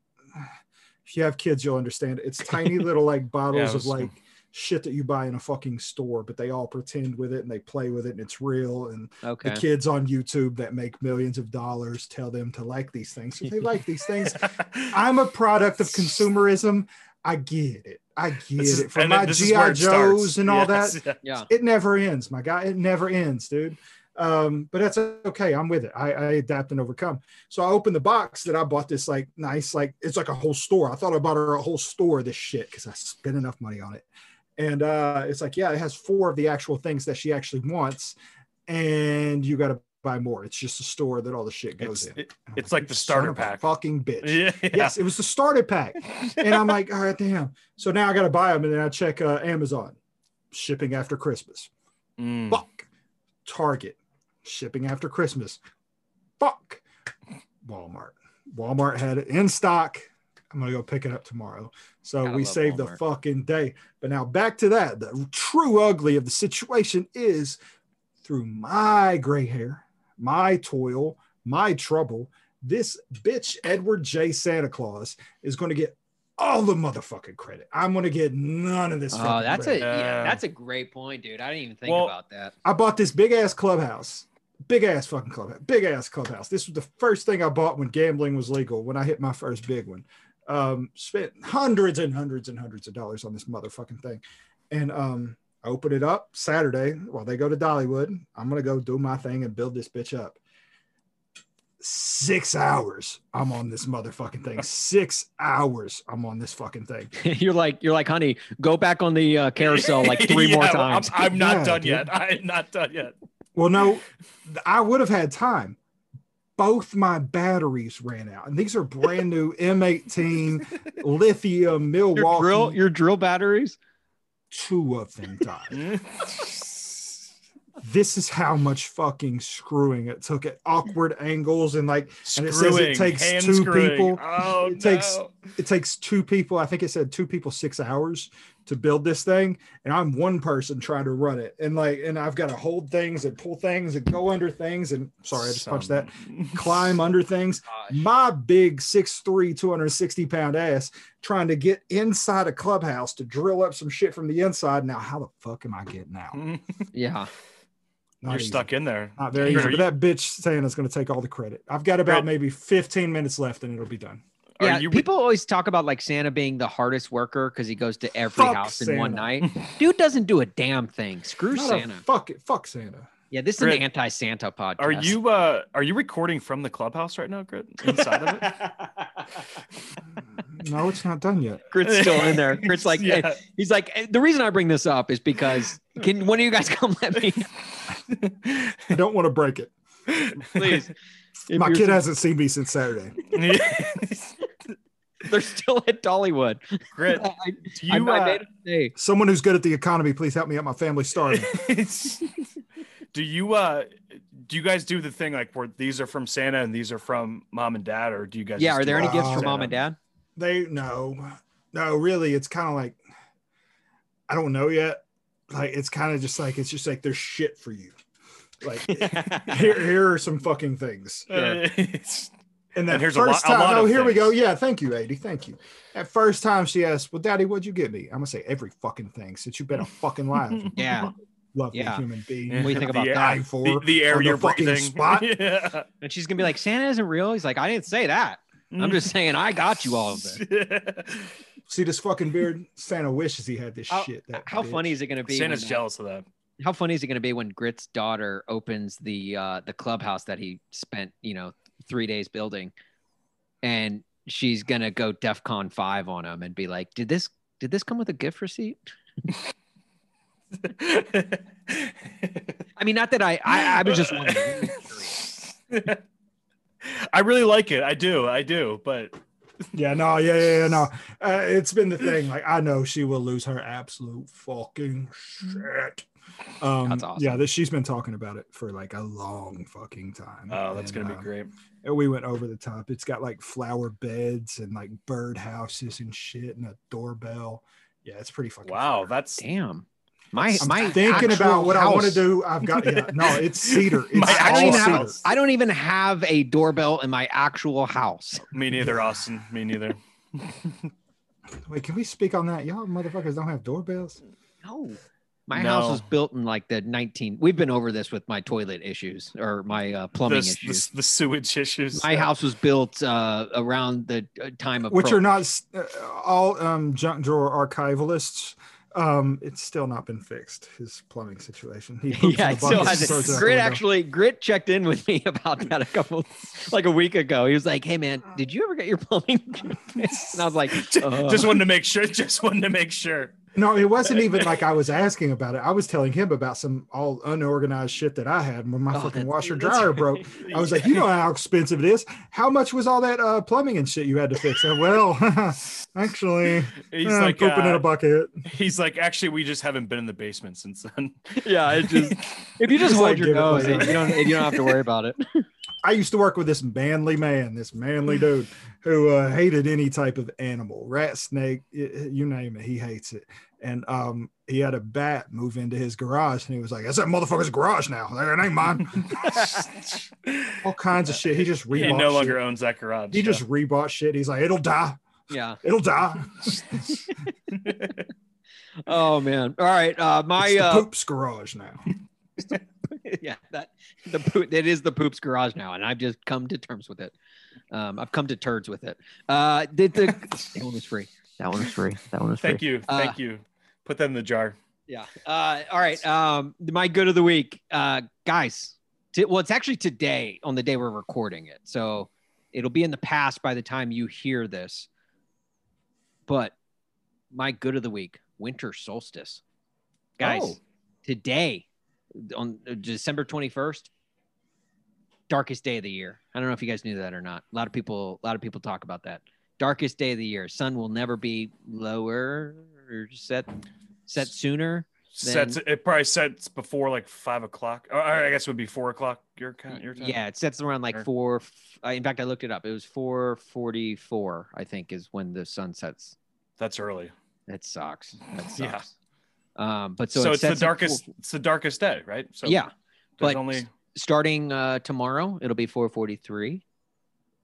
S3: If you have kids, you'll understand it. It's tiny little like bottles
S2: it
S3: of like shit that you buy in a fucking store, but they all pretend with it and they play with it and it's real. And
S1: Okay.
S3: the kids on YouTube that make millions of dollars tell them to like these things. So they like these things. I'm a product of consumerism. I get it. I get
S2: is-
S3: it. From my
S2: this
S3: GI
S2: it starts.
S3: Joes and all
S2: Yes,
S3: that,
S2: yeah.
S1: Yeah.
S3: it never ends, my guy. It never ends, dude. Um, but that's okay. I'm with it. I, I adapt and overcome. So I opened the box that I bought this like nice, like it's like a whole store. I thought I bought her a whole store of this shit because I spent enough money on it. And uh, it's like, yeah, it has four of the actual things that she actually wants, and you got to buy more. It's just a store that all the shit goes
S2: It's,
S3: in.
S2: it- it's like
S3: "You
S2: the starter pack.
S3: Fucking bitch.
S2: Yeah.
S3: Yes, it was the starter pack. And I'm like, all right, damn. So now I got to buy them, and then I check uh, Amazon, shipping after Christmas.
S2: Mm.
S3: Fuck. Target, shipping after Christmas. Fuck. Walmart. Walmart had it in stock. I'm gonna go pick it up tomorrow. So
S1: Gotta
S3: we
S1: love
S3: saved the fucking day. But now back to that. The true ugly of the situation is through my gray hair, my toil, my trouble. This bitch Edward J. Santa Claus is going to get all the motherfucking credit. I'm going to get none of this.
S1: Oh,
S3: fucking
S1: that's a yeah, that's a great point, dude. I didn't even think
S2: Well-
S1: about that.
S3: I bought this big ass clubhouse, big ass fucking clubhouse, big ass clubhouse. This was the first thing I bought when gambling was legal. When I hit my first big one, um, spent hundreds and hundreds and hundreds of dollars on this motherfucking thing, and um, I open it up Saturday while they go to Dollywood. I'm gonna go do my thing and build this bitch up. Six hours I'm on this motherfucking thing. Six hours I'm on this fucking thing.
S1: you're like you're like, honey, go back on the uh, carousel like three more
S2: Yeah, well,
S1: times.
S2: I'm, I'm not
S3: Yeah,
S2: done
S3: dude.
S2: yet. I'm not done yet.
S3: Well, no, I would have had time. Both my batteries ran out, and these are brand new M18 lithium
S1: your
S3: Milwaukee.
S1: drill, your drill batteries.
S3: Two of them died. this is how much fucking screwing it took at awkward angles and like And it says it takes two
S2: screwing.
S3: people.
S2: Oh,
S3: It takes- it takes two people. I think it said two people six hours to build this thing, and I'm one person trying to run it. And like, and I've got to hold things and pull things and go under things. And sorry, I just punched that. Climb under things. My big 6'3, 260 pound ass trying to get inside a clubhouse to drill up some shit from the inside. Now, how the fuck am I getting out?
S1: Yeah.
S3: Not
S2: You're
S3: easy.
S2: stuck in there.
S3: Not very easy.
S2: you-
S3: But that bitch Santa's going to take all the credit. I've got about
S2: Right.
S3: maybe 15 minutes left and it'll be done.
S2: Are
S1: Yeah,
S2: you-
S1: people always talk about like Santa being the hardest worker because he goes to every
S3: Fuck
S1: house in one night. Dude doesn't do a damn thing. Screw
S3: Not
S1: Santa.
S3: fuck it. Fuck Santa.
S1: yeah, this is
S2: Grit.
S1: an anti-Santa podcast.
S2: Are you uh are you recording from the clubhouse right now, Grit? Inside of it?
S3: No, it's not done yet.
S1: Grit's still in there. Grit's like,
S2: Yeah.
S1: eh, he's like, eh, the reason I bring this up is because can one of you guys come let me,
S3: I don't want to break it.
S1: please? If
S3: My
S1: you're-
S3: kid hasn't seen me since Saturday.
S1: They're still at Dollywood.
S2: Grit,
S1: I,
S2: do you
S1: I
S2: uh,
S1: made a mistake.
S3: Someone who's good at the economy, please help me out. My family's starving.
S2: do you uh do you guys do the thing like where these are from Santa and these are from mom and dad, or do you guys?
S1: Yeah. Are there any gifts
S3: Uh,
S1: for mom and dad?
S3: They no, no, really, it's kind of like I don't know yet. Like it's kind of just like it's just like there's shit for you. Like here, here are some fucking things.
S1: Sure.
S2: It's-
S3: And that
S2: And here's a
S3: first
S2: lot- a
S3: time,
S2: lot
S3: oh,
S2: of
S3: here we go. Yeah, thank you, Adi. Thank you. That first time she asked, "Well, Daddy, what'd you get me?" I'm gonna say every fucking thing since you've been a fucking live.
S1: Yeah.
S3: lovely
S1: Yeah.
S3: human being.
S1: What do you think about
S2: the,
S1: that?
S3: Dying for
S2: The, the air
S3: on the
S2: you're
S3: fucking
S2: breathing.
S3: spot.
S2: yeah.
S1: And she's gonna be like, Santa isn't real. He's like, I didn't say that. I'm just saying I got you all of it.
S3: See this fucking beard? Santa wishes he had this
S1: How,
S3: shit. That
S1: how
S3: bitch.
S1: funny is it gonna be?
S2: Santa's
S1: when, uh,
S2: jealous of that.
S1: how funny is it going to be when Grit's daughter opens the uh, the clubhouse that he spent you know three days building, and she's gonna go DefCon five on him and be like, "Did this did this come with a gift receipt?" I mean, not that I I, I was just wondering.
S2: I really like it. I do. I do. But
S3: Yeah, no, yeah, yeah, yeah no. Uh, it's been the thing. Like, I know she will lose her absolute fucking shit. Um,
S1: That's awesome.
S3: Yeah, this, she's been talking about it for like a long fucking time.
S2: oh, that's
S3: And,
S2: gonna be
S3: uh,
S2: great.
S3: And we went over the top. It's got like flower beds and like bird houses and shit and a doorbell. Yeah, it's pretty fucking.
S2: Wow,
S3: fire.
S2: that's
S1: Damn, my
S3: I'm
S1: my
S3: thinking about
S1: actual
S3: what I want to do. I've got yeah, no, it's cedar. It's
S2: My
S1: I don't
S3: all
S1: even
S3: cedar.
S1: have I don't even have a doorbell in my actual house.
S2: me neither, Austin. Me neither.
S3: Wait, can we speak on that? Y'all motherfuckers don't have doorbells.
S1: No. My house was built in like the 19 we've been over this with my toilet issues or my uh, plumbing
S2: The,
S1: issues.
S2: the, the sewage issues.
S1: my house was built uh, around the uh, time of
S3: which
S1: Pearl-
S3: are not uh, all um, junk drawer archivalists. Um, it's still not been fixed. His plumbing situation. He
S1: yeah,
S3: in the
S1: still has
S3: it
S1: it.
S3: out the
S1: Grit actually Grit checked in with me about that a couple like a week ago. He was like, "Hey man, did you ever get your plumbing?" fixed?" and I was like, uh,
S2: just wanted to make sure. Just wanted to make sure.
S3: No, it wasn't even like I was asking about it. I was telling him about some all unorganized shit that I had when my
S1: Oh,
S3: fucking washer dryer
S1: right.
S3: broke. I was like, you know how expensive it is. How much was all that uh, plumbing and shit you had to fix? And, well, actually,
S2: He's
S3: eh,
S2: like,
S3: pooping in
S2: uh,
S3: a bucket.
S2: he's like, actually, we just haven't been in the basement since then.
S1: yeah, it just if you just
S3: Just,
S1: hold
S3: like,
S1: your
S3: give
S1: nose, you don't you don't have to worry about it.
S3: I used to work with this manly man, this manly dude who uh, hated any type of animal, rat, snake, y- you name it, he hates it. And um, he had a bat move into his garage, and he was like, "That's that motherfucker's garage now. That ain't mine." All kinds of shit. He just
S2: he
S3: rebought.
S2: no
S3: shit.
S2: longer owns that garage.
S3: He just rebought shit. He's like, "It'll die.
S1: Yeah.
S3: It'll die."
S1: Oh man. All right. Uh, my
S3: it's the
S1: uh,
S3: poop's garage now.
S1: yeah, that the poop it is the poops garage now, and I've just come to terms with it. Um, I've come to turds with it. Uh, did the that one was free. That one was free. That one was free.
S2: Thank you.
S1: Uh,
S2: Thank you. Put that in the jar.
S1: Yeah. Uh, all right. Um, my good of the week, uh, guys. T- well, it's actually today on the day we're recording it, so it'll be in the past by the time you hear this. But my good of the week, winter solstice, guys.
S2: Oh.
S1: Today, on December twenty first, darkest day of the year. I don't know if you guys knew that or not. A lot of people, a lot of people talk about that. Darkest day of the year. Sun will never be lower or set set sooner.
S2: Sets it probably sets before like five o'clock. Or I guess it would be four o'clock your kind your time.
S1: Yeah, it sets around like four. In fact, I looked it up. It was four forty-four. I think is when the sun sets.
S2: That's early.
S1: That sucks. That sucks. Um, but so,
S2: So,
S1: it
S2: it's the darkest.
S1: four-
S2: It's the darkest day, right? So
S1: yeah, but
S2: only
S1: starting uh, tomorrow, it'll be four forty-three,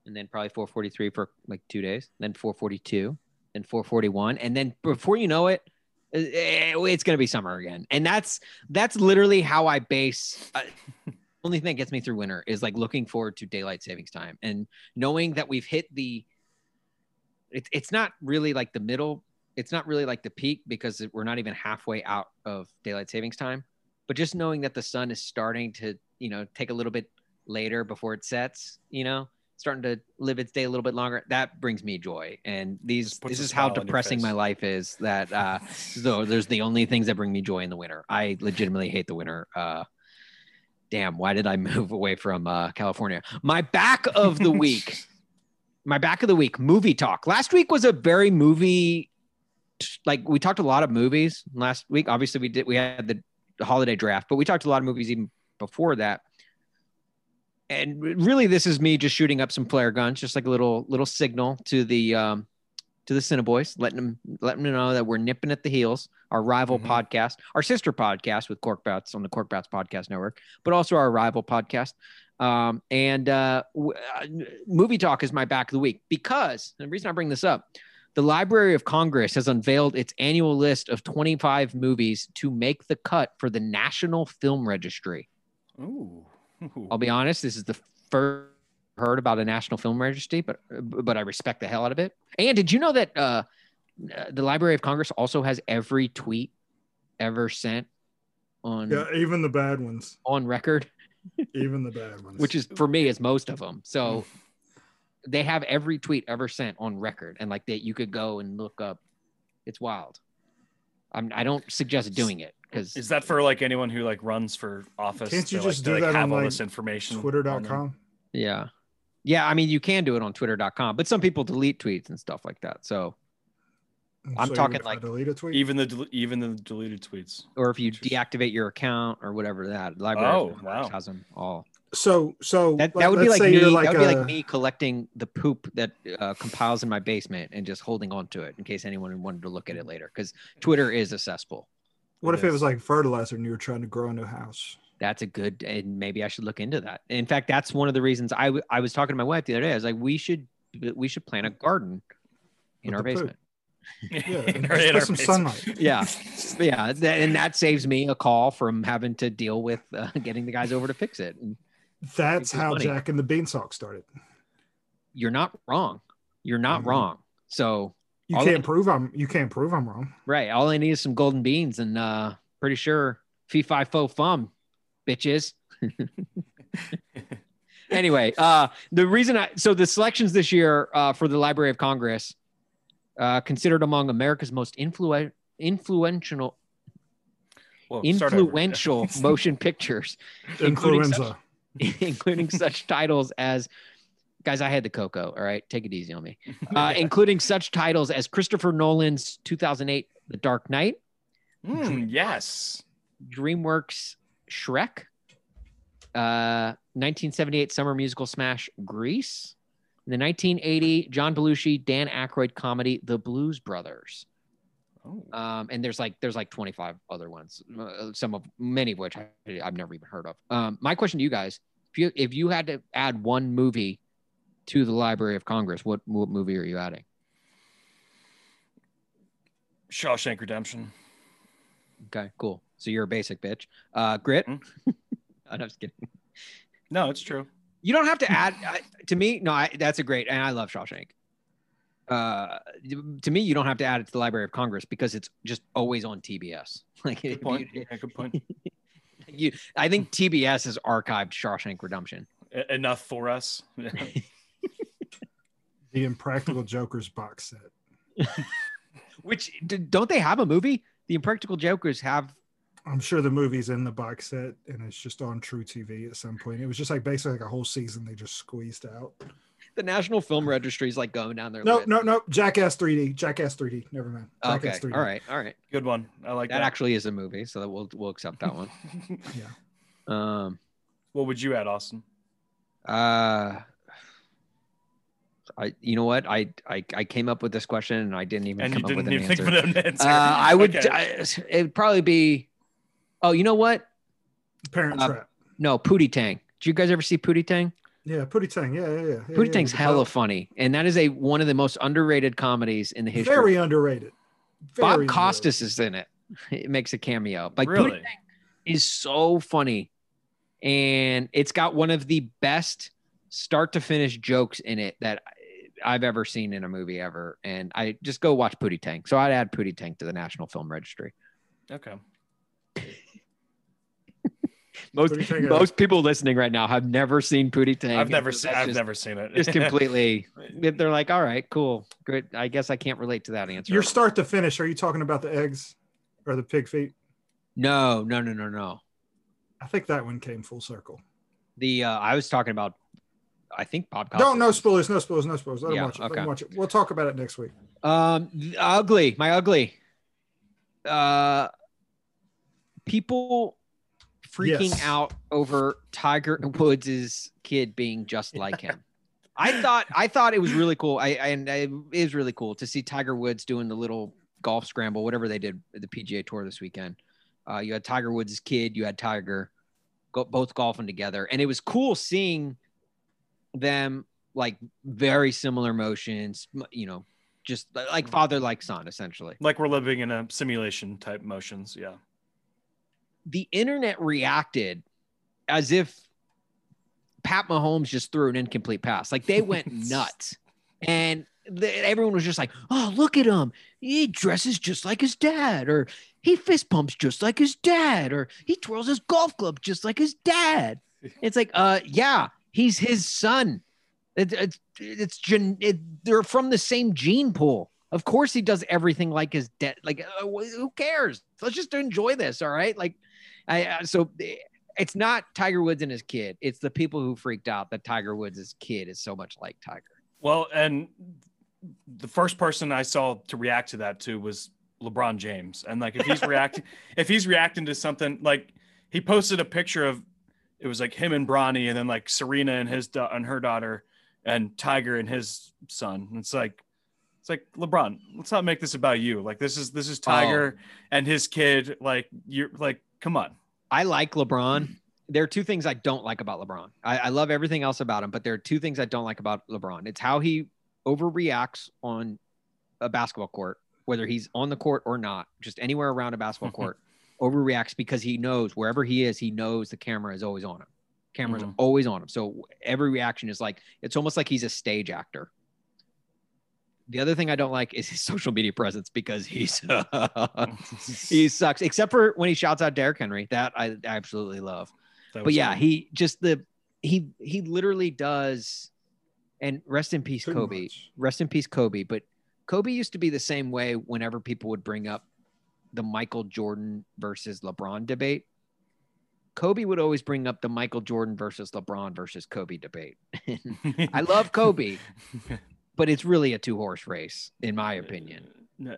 S1: and then probably four forty-three for like two days. Then four forty-two, then four forty-one, and then before you know it, it's gonna be summer again. And that's that's literally how I base. Uh, only thing that gets me through winter is like looking forward to daylight savings time and knowing that we've hit the. It's it's not really like the middle. It's not really like the peak because we're not even halfway out of daylight savings time. But just knowing that the sun is starting to you know take a little bit later before it sets, you know, starting to live its day a little bit longer. That brings me joy. And these this is how
S2: smile on your
S1: depressing my life is. That uh, so there's the only things that bring me joy in the winter. I legitimately hate the winter. Uh, damn, why did I move away from uh, California? My back of the week. My back of the week movie talk. Last week was a very movie like we talked a lot of movies last week. Obviously, we did we had the, holiday draft, but we talked a lot of movies even before that. and really, this is me just shooting up some flare guns, just like a little little signal to the um, to the Cineboys, letting them letting them know that we're nipping at the heels. Our rival
S2: Mhm.
S1: podcast, our sister podcast with Korked Bats on the Korked Bats Podcast Network, but also our rival podcast. Um, and uh, w- uh, movie talk is my back of the week because the reason I bring this up, the Library of Congress has unveiled its annual list of 25 movies to make the cut for the National Film Registry.
S2: Ooh.
S1: I'll be honest, this is the first heard about a national film registry, but but I respect the hell out of it. And did you know that uh, the Library of Congress also has every tweet ever sent on
S3: Yeah, even the bad ones.
S1: on record,
S3: Even the bad ones.
S1: which is for me is most of them. So they have every tweet ever sent on record, and like that you could go and look up. It's wild. I'm, I don't suggest doing it because
S2: Is that for like anyone who like runs for office?
S3: Can't you
S2: to, like,
S3: just
S2: to,
S3: do
S2: like,
S3: that
S2: have
S3: on,
S2: all
S3: like,
S2: this information? on?
S3: Twitter.com.
S1: yeah, yeah. I mean, you can do it on Twitter.com, but some people delete tweets and stuff like that. So I'm
S3: So
S1: talking like-
S3: delete a tweet.
S2: Even the even the deleted tweets.
S1: or if you deactivate your account or whatever that library
S2: Oh, wow.
S1: has them all.
S3: So so
S1: That, that would be like me.
S3: you're
S1: that would be like me collecting the poop that uh, compiles in my basement and just holding on to it in case anyone wanted to look at it later. Because Twitter is a cesspool.
S3: What
S2: It
S3: if it was like fertilizer and you were trying to grow a new house?
S1: That's a good, and maybe I should look into that. In fact, that's one of the reasons I, w- I was talking to my wife the other day. I was like, we should we should plant a garden in
S3: With
S1: our basement.
S3: Yeah,
S2: In our- in
S3: some sunlight.
S1: Yeah, yeah, and that saves me a call from having to deal with uh, getting the guys over to fix it. And
S3: That's how
S1: money.
S3: Jack and the Beanstalk started.
S1: you're not wrong. You're not
S3: Mhm.
S1: wrong. So
S3: You can't
S1: I-
S3: prove I'm you can't prove I'm wrong.
S1: Right. All I need is some golden beans, and uh pretty sure fee fi fo fum, bitches. anyway, uh the reason I so the selections this year uh for the Library of Congress, uh considered among America's most influen- influential
S2: Whoa, start
S1: influential motion pictures, Including
S3: Influenza.
S1: including such titles as guys, I had the cocoa. All right, take it easy on me. Uh, including such titles as Christopher Nolan's 2008 The Dark Knight.
S2: Mm, yes.
S1: DreamWorks Shrek, uh, 1978 summer musical smash Grease, the 1980 John Belushi Dan Aykroyd comedy The Blues Brothers.
S2: Oh.
S1: Um, and there's like there's like 25 other ones, uh, some of many of which I, I've never even heard of. Um, my question to you guys: if you if you had to add one movie to the Library of Congress, what, what movie are you adding?
S2: Shawshank Redemption.
S1: Okay, cool. So you're a basic bitch. Uh, Grit.
S2: Hmm?
S1: I'm just kidding.
S2: No, it's true.
S1: You don't have to add I, to me. No, I, that's a great, and I love Shawshank. Uh, to me, you don't have to add it to the Library of Congress because it's just always on TBS. Like,
S2: Good point.
S1: you,
S2: Yeah, good point.
S1: you, I think TBS has archived Shawshank Redemption.
S2: Enough for us.
S3: The Impractical Jokers box set.
S1: Which don't they have a movie? The Impractical Jokers have.
S3: I'm sure the movie's in the box set and it's just on truTV at some point. It was just like basically like a whole season they just squeezed out.
S1: The National Film Registry is like going down there.
S3: No, no, no. Jackass 3D. Jackass 3D. Never mind.
S1: Okay.
S3: 3D.
S1: All right. All right.
S2: good one. I like
S1: That
S2: that.
S1: actually is a movie, so that we'll we'll accept that one. Yeah. Um.
S2: what would you add, Austin?
S1: Uh, I you know what I I, I came up with this question and I didn't even
S2: And
S1: come
S2: you
S1: up with
S2: didn't
S1: an
S2: even think
S1: answer.
S2: of an answer.
S1: Uh, I would
S2: Okay.
S1: I, it'd probably be. Oh, you know what?
S3: Parent
S1: Uh,
S3: Trap.
S1: No, Pootie Tang. Did you guys ever see Pootie Tang?
S3: Yeah, Pootie Tang. Yeah, yeah, yeah. yeah
S1: Pootie
S3: yeah,
S1: Tang's
S3: the
S1: hella
S3: pop-
S1: funny, and that is a one of the most underrated comedies in the history.
S3: Very underrated.
S1: Bob
S3: Very
S1: Costas is in it. It makes a cameo. Like Pootie
S2: really?
S1: Tang is so funny, and it's got one of the best start to finish jokes in it that I've ever seen in a movie ever. And I just go watch Pootie Tang. So I'd add Pootie Tang to the National Film Registry.
S2: Okay.
S1: Most most people listening right now have never seen Pootie Tang.
S2: I've never seen. I've
S1: just-
S2: never seen it.
S1: just completely. They're like, all right, cool, good. I guess I can't relate to that answer.
S3: Your start to finish. Are you talking about the eggs or the pig feet?
S1: no, no, no, no, no.
S3: I think that one came full circle.
S1: The uh, I was talking about. I think Bob. Costas.
S3: Don't no spoilers, no spoilers, no spoilers. Let
S1: Yeah,
S3: watch it.
S1: Okay.
S3: watch it. We'll talk about it next week.
S1: Um, ugly, my ugly. Uh, people freaking
S3: Yes.
S1: out over Tiger Woods' kid being just like him. I thought I thought it was really cool. I, I and it is really cool to see Tiger Woods doing the little golf scramble, whatever they did at the PGA Tour this weekend. Uh, you had Tiger Woods' kid, you had Tiger, go, both golfing together, and it was cool seeing them like very similar motions. You know, just like father like son, essentially.
S2: Like we're living in a simulation type motions. Yeah.
S1: The internet reacted as if Pat Mahomes just threw an incomplete pass. Like they went nuts. And the, everyone was just like, oh, look at him. He dresses just like his dad, or he fist pumps just like his dad, or he twirls his golf club just like his dad. It's like, uh, yeah, he's his son. It, it's it's gen, it, they're from the same gene pool. Of course, he does everything like his dad. Like, uh, who cares? Let's just enjoy this. All right. Like, I so eh, it's not Tiger Woods and his kid. It's the people who freaked out that Tiger Woods' kid is so much like Tiger.
S2: Well, and the first person I saw to react to that too was LeBron James. And like if he's reacting if he's reacting to something like he posted a picture of it was like him and Bronny and then like Serena and his da- and her daughter and Tiger and his son. And it's like it's like LeBron, let's not make this about you. Like this is this is Tiger and his kid. Like you're like, come on.
S1: I like LeBron. There are two things I don't like about LeBron. I, I love everything else about him, but there are two things I don't like about LeBron. It's how he overreacts on a basketball court, whether he's on the court or not, just anywhere around a basketball court, overreacts because he knows wherever he is, he knows the camera is always on him. Camera's
S2: Mhm.
S1: always on him. So every reaction is like it's almost like he's a stage actor. The other thing I don't like is his social media presence because he's he sucks. Except for when he shouts out Derrick Henry, that I absolutely love. But yeah, he just the he he literally does. And rest in peace,
S3: Too
S1: Kobe.
S3: much.
S1: Rest in peace, Kobe. But Kobe used to be the same way whenever people would bring up the Michael Jordan versus LeBron debate. Kobe would always bring up the Michael Jordan versus LeBron versus Kobe debate. I love Kobe, but it's really a two horse race, in my opinion.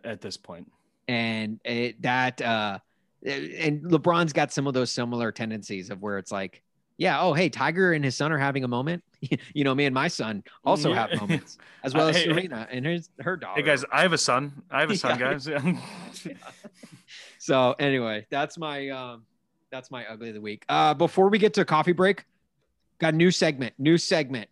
S2: at this point.
S1: And it, that, uh, and LeBron's got some of those similar tendencies of where it's like, yeah, oh, hey, Tiger and his son are having a moment. you know, me and my son also
S2: Yeah.
S1: have moments, as well as
S2: hey,
S1: Serena and his her daughter.
S2: Hey guys, I have a son. I have a son,
S1: Yeah.
S2: guys.
S1: So anyway, that's my um that's my ugly of the week. Uh before we get to coffee break, got a new segment, new segment.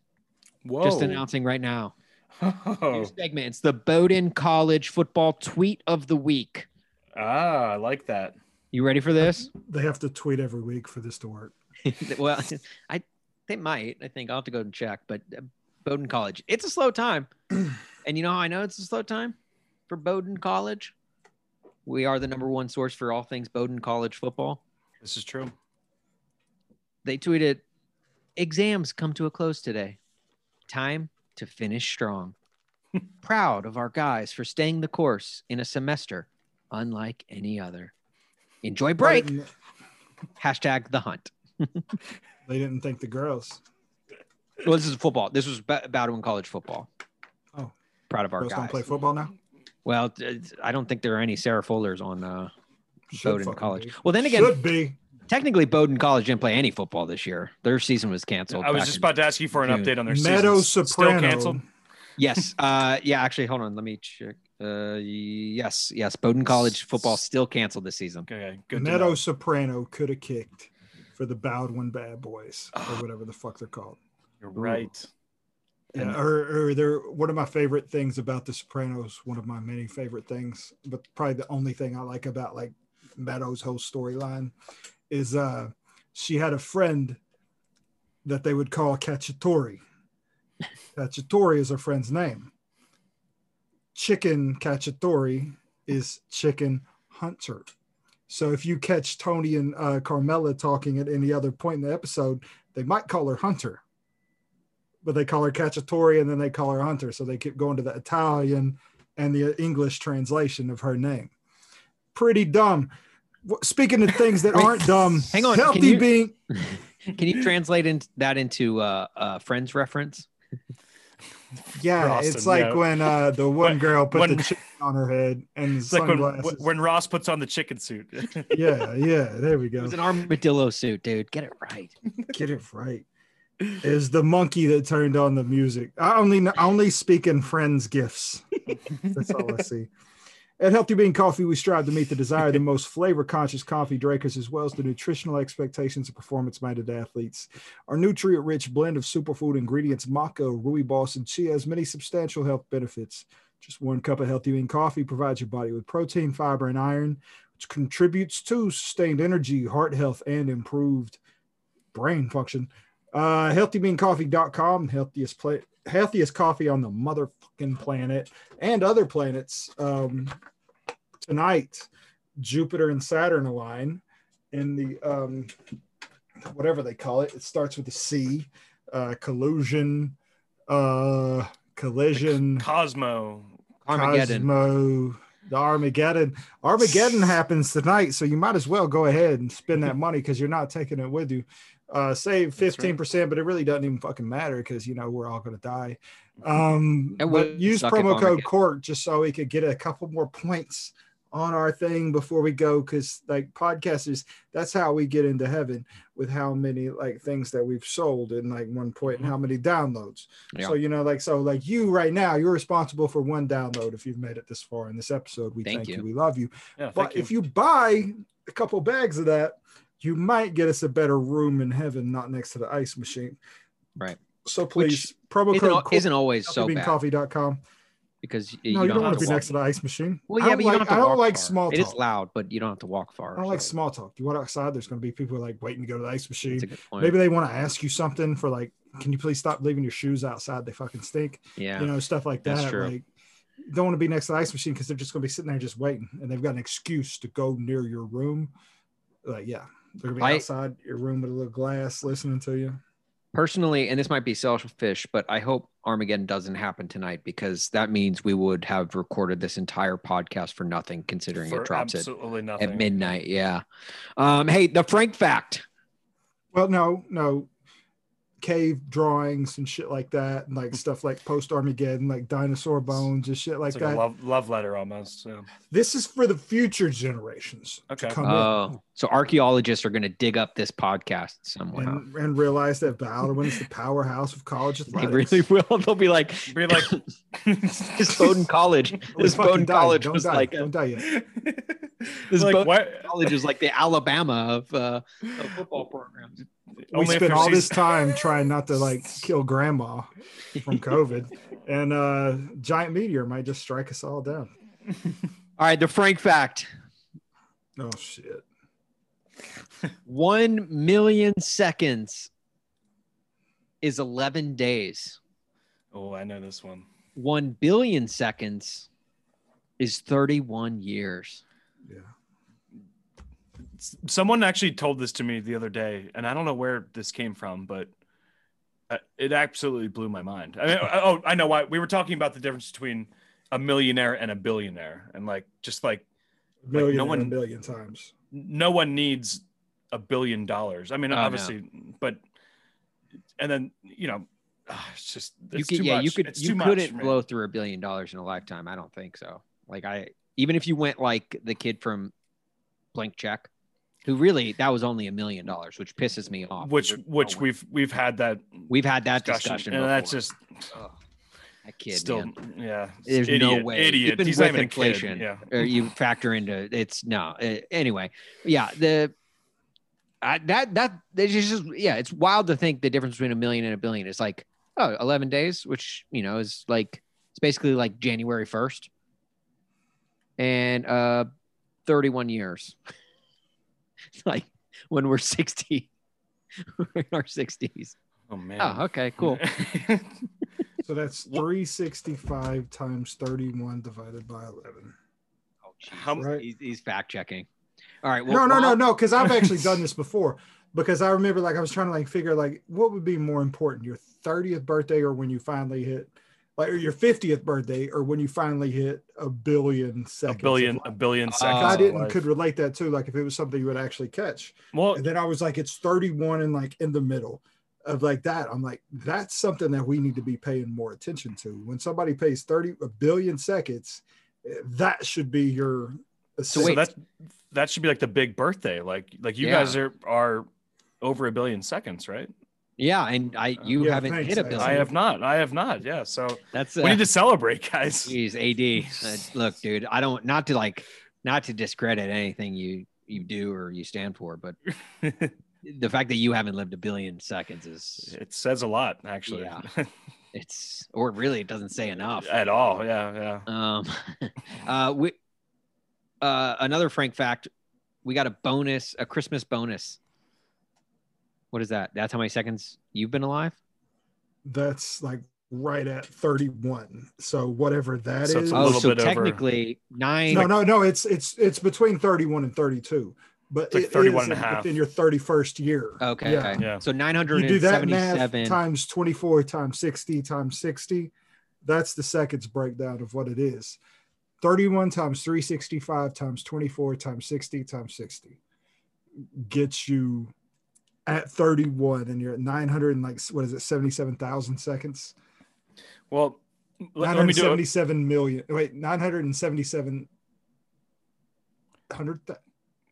S2: Whoa.
S1: Just announcing right now. New
S2: Oh.
S1: segment. It's the Bowdoin College football tweet of the week.
S2: Ah, I like that.
S1: You ready for this?
S3: They have to tweet every week for this to work.
S1: well, I they might. I think I'll have to go and check, but uh, Bowdoin College. It's a slow time. and you know how I know it's a slow time for Bowdoin College? We are the number one source for all things Bowdoin College football.
S2: This is true.
S1: they tweeted exams come to a close today time to finish strong proud of our guys for staying the course in a semester unlike any other enjoy break hashtag the hunt
S3: they didn't think the girls.
S1: well this is football this was bowdoin college football
S3: Oh.
S1: proud of our
S3: Girls don't play football now.
S1: well i don't think there are any sarah fullers on uh
S3: Should
S1: bowdoin college
S3: be.
S1: well then again
S3: should be.
S1: Technically bowdoin college didn't play any football this year their season was canceled
S2: I was
S1: back
S2: just
S1: in-
S2: about to ask you for an
S1: June.
S2: update on their
S3: Meadow
S2: season. Still
S3: Soprano.
S2: canceled.
S1: Yes. Uh, yeah. Actually, hold on. Let me check. Uh, yes. Yes. Bowdoin College football still canceled this season.
S2: Okay, good.
S3: Meadow. Soprano could have kicked for the Bowdoin Bad Boys or whatever the fuck they're called.
S2: You're right.
S3: Yeah, or, or they're one of my favorite things about the Sopranos. One of my many favorite things, but probably the only thing I like about like Meadows' whole storyline is uh she had a friend that they would call Cacciatore. Cacciatore is her friend's name. Chicken Cacciatore is Chicken Hunter. So if you catch Tony and uh, Carmela talking at any other point in the episode, they might call her Hunter, but they call her Cacciatore and then they call her Hunter. So they keep going to the Italian and the English translation of her name. Pretty dumb. W- Speaking of things that aren't dumb,
S1: hang on, can you-
S3: being
S1: Can you translate in, that into uh, uh, Friends reference?
S3: Yeah,
S2: Roston,
S3: it's like
S2: yeah.
S3: when uh, the one
S2: When-
S3: girl put
S2: when-
S3: the chicken on her head and
S2: It's like when, when Ross puts on the chicken suit.
S3: yeah, yeah, there we go.
S1: was an armadillo suit, dude. Get it right.
S3: Get it right. Is the monkey that turned on the music? I only I only speak in friends' gifts. That's all I see. At Healthy Bean Coffee, we strive to meet the desire of the most flavor conscious coffee drinkers as well as the nutritional expectations of performance minded athletes. Our nutrient rich blend of superfood ingredients, maca, rooibos, and chia, has many substantial health benefits. Just one cup of Healthy Bean Coffee provides your body with protein, fiber, and iron, which contributes to sustained energy, heart health, and improved brain function. Uh, healthybeancoffee.com, healthiest play, healthiest coffee on the motherfucking planet and other planets. Um, tonight, Jupiter and Saturn align in the um, whatever they call it. It starts with a C, uh, collusion, uh, collision,
S2: Cosmo.
S1: Armageddon.
S3: Cosmo, the Armageddon. Armageddon happens tonight, so you might as well go ahead and spend that money because you're not taking it with you. Uh, save 15%, but it really doesn't even fucking matter because you know we're all gonna die. Um,
S1: It
S3: but
S1: would
S3: use promo code
S1: Armageddon-
S3: court just so we could get a couple more points on our thing before we go because like podcasters that's how we get into heaven with how many like things that we've sold in like one point and how many downloads
S1: Yeah.
S3: so you know like so like you right now you're responsible for one download if you've made it this far in this episode we
S1: Thank
S3: thank, you.
S1: you.
S3: we love you
S2: Yeah, thank
S3: but if you buy a couple bags of that you might get us a better room in heaven not next to the ice machine
S1: Right.
S3: so please
S1: Which
S3: promo
S1: Isn't,
S3: code
S1: isn't always so bad
S3: coffee.com
S1: because y-
S3: no
S1: you,
S3: you, don't, want to be
S1: walk-
S3: next to the ice machine
S1: Well,
S3: I
S1: yeah,
S3: don't
S1: but you
S3: like,
S1: don't have to
S3: I don't like
S1: far.
S3: small
S1: It
S3: talk
S1: is loud, but you don't have to walk far.
S3: I don't like small talk. You want outside, there's going to be people like waiting to go to the ice machine.
S1: That's a good point.
S3: Maybe they want to ask you something for like, can you please stop leaving your shoes outside? They fucking stink.
S1: yeah.
S3: You know, stuff like that.
S1: That's
S3: that.
S1: true.
S3: Like, don't want to be next to the ice machine because they're just going to be sitting there just waiting, and they've got an excuse to go near your room. Like, yeah, they're going to be
S1: I-
S3: outside your room with a little glass listening to you.
S1: Personally, and this might be selfish, but I hope Armageddon doesn't happen tonight because that means we would have recorded this entire podcast for nothing, considering
S2: for
S1: it drops at,
S2: absolutely nothing.
S1: at midnight. Yeah. Um, hey, the Frank fact.
S3: Well, no, no, cave drawings and shit like that, and like stuff like post Armageddon, like dinosaur bones and shit like
S2: like
S3: that.
S2: a love love letter almost. Yeah.
S3: This is for the future generations. to
S2: Okay.
S3: come in.
S1: Oh, so archaeologists are going to dig up this podcast somewhere.
S3: and, and realize that Bowdoin is the powerhouse of college
S1: They really will. They'll be like,
S2: Be like
S1: this Bowdoin College. This
S3: fucking
S1: Bowdoin
S3: die.
S1: College
S3: Don't
S1: was
S3: die.
S1: like
S3: don't die yet.
S1: this
S2: like
S1: Bowdoin
S2: what?
S1: College is like the Alabama of, uh, of football programs.
S3: We
S2: Only
S3: spent
S2: their
S3: all this time trying not to like kill grandma from COVID, and uh giant meteor might just strike us all down.
S1: All right, the Frank fact:
S3: Oh shit!
S1: one million seconds is eleven days.
S2: Oh, I know this one.
S1: One billion seconds is thirty-one years.
S3: Yeah.
S2: S- Someone actually told this to me the other day, and I don't know where this came from, but uh, it absolutely blew my mind. I mean, oh, I know why. We were talking about the difference between a millionaire and a billionaire, and like just like
S3: A million
S2: no one-
S3: a million times.
S2: no one needs a billion dollars. I mean,
S1: Oh, no.
S2: obviously, but and then you know, ah, it's just
S1: You could,
S2: too
S1: yeah, you could,
S2: It's
S1: you couldn't blow through a billion dollars in a lifetime. I don't think so. Like I, even if you went like the kid from Blank Check, who really that was only a million dollars, which pisses me off.
S2: which which we've we've had that
S1: we've had that
S2: discussion,
S1: discussion,
S2: and that's just
S1: Ugh, that kid,
S2: still
S1: man.
S2: yeah.
S1: There's
S2: idiot,
S1: no way.
S2: idiot.
S1: Even
S2: He's
S1: with inflation,
S2: a kid. Yeah.
S1: or you factor into it's no. uh, anyway, yeah, the I, that that it's just yeah, it's wild to think the difference between a million and a billion is like oh 11 days, which you know is like it's basically like January 1st, and uh 31 years. It's like when we're 60, we're in our 60s.
S2: Oh man.
S1: Oh, okay, cool.
S3: So that's 365 times 31 divided by 11.
S1: Oh,
S2: How-
S3: Right.
S1: he's, he's fact checking. All right.
S3: no,
S1: well,
S3: no, no,
S1: Rob-
S3: no, because I've actually done this before. Because I remember, like, I was trying to like figure, like, what would be more important, your 30th birthday or when you finally hit, like, or your 50th birthday or when you finally hit a billion seconds. of
S2: billion, a billion seconds.
S3: I didn't
S2: life.
S3: could relate that too. like if it was something you would actually catch.
S2: Well,
S3: And then I was like, it's 31 and like in the middle of like that. I'm like, that's something that we need to be paying more attention to. When somebody pays 30 a billion seconds, eh, That should be your.
S1: So
S2: So
S1: wait.
S2: that's that should be like the big birthday. Like like you
S1: Yeah.
S2: guys are are over a billion seconds, right?
S1: Yeah, and I you
S3: Yeah,
S1: haven't
S3: thanks,
S1: hit a
S3: I-
S1: billion.
S2: I have not. I have not. Yeah. So
S1: That's
S2: we
S1: uh,
S2: need to celebrate, guys.
S1: Jeez, AD. Uh, look, dude, I don't not to like not to discredit anything you you do or you stand for, but the fact that you haven't lived a billion seconds is
S2: it says a lot, actually.
S1: Yeah. it's or really it doesn't say enough.
S2: At all. Yeah. Yeah.
S1: Um, uh, we uh another Frank fact. We got a bonus, a Christmas bonus. What is that? That's how many seconds you've been alive?
S3: That's like right at 31. So whatever that is.
S2: So it's a
S1: Oh, so
S2: bit over-
S1: technically nine.
S3: no, no, no. It's it's it's between 31 and 32. But
S2: like
S3: it
S2: 31
S3: is
S2: and a half.
S3: within your 31st year.
S1: Okay.
S3: Yeah.
S1: okay.
S2: Yeah.
S1: So
S3: You do that math
S1: 977.
S3: times 24 times 60 times 60. That's the seconds breakdown of what it is. 31 times 365 times 24 times 60 times 60 gets you at 31 and you're at 900 and like what is it 77,000 seconds
S2: Well, let, let me do it.
S3: 977 million wait 977 hundred th-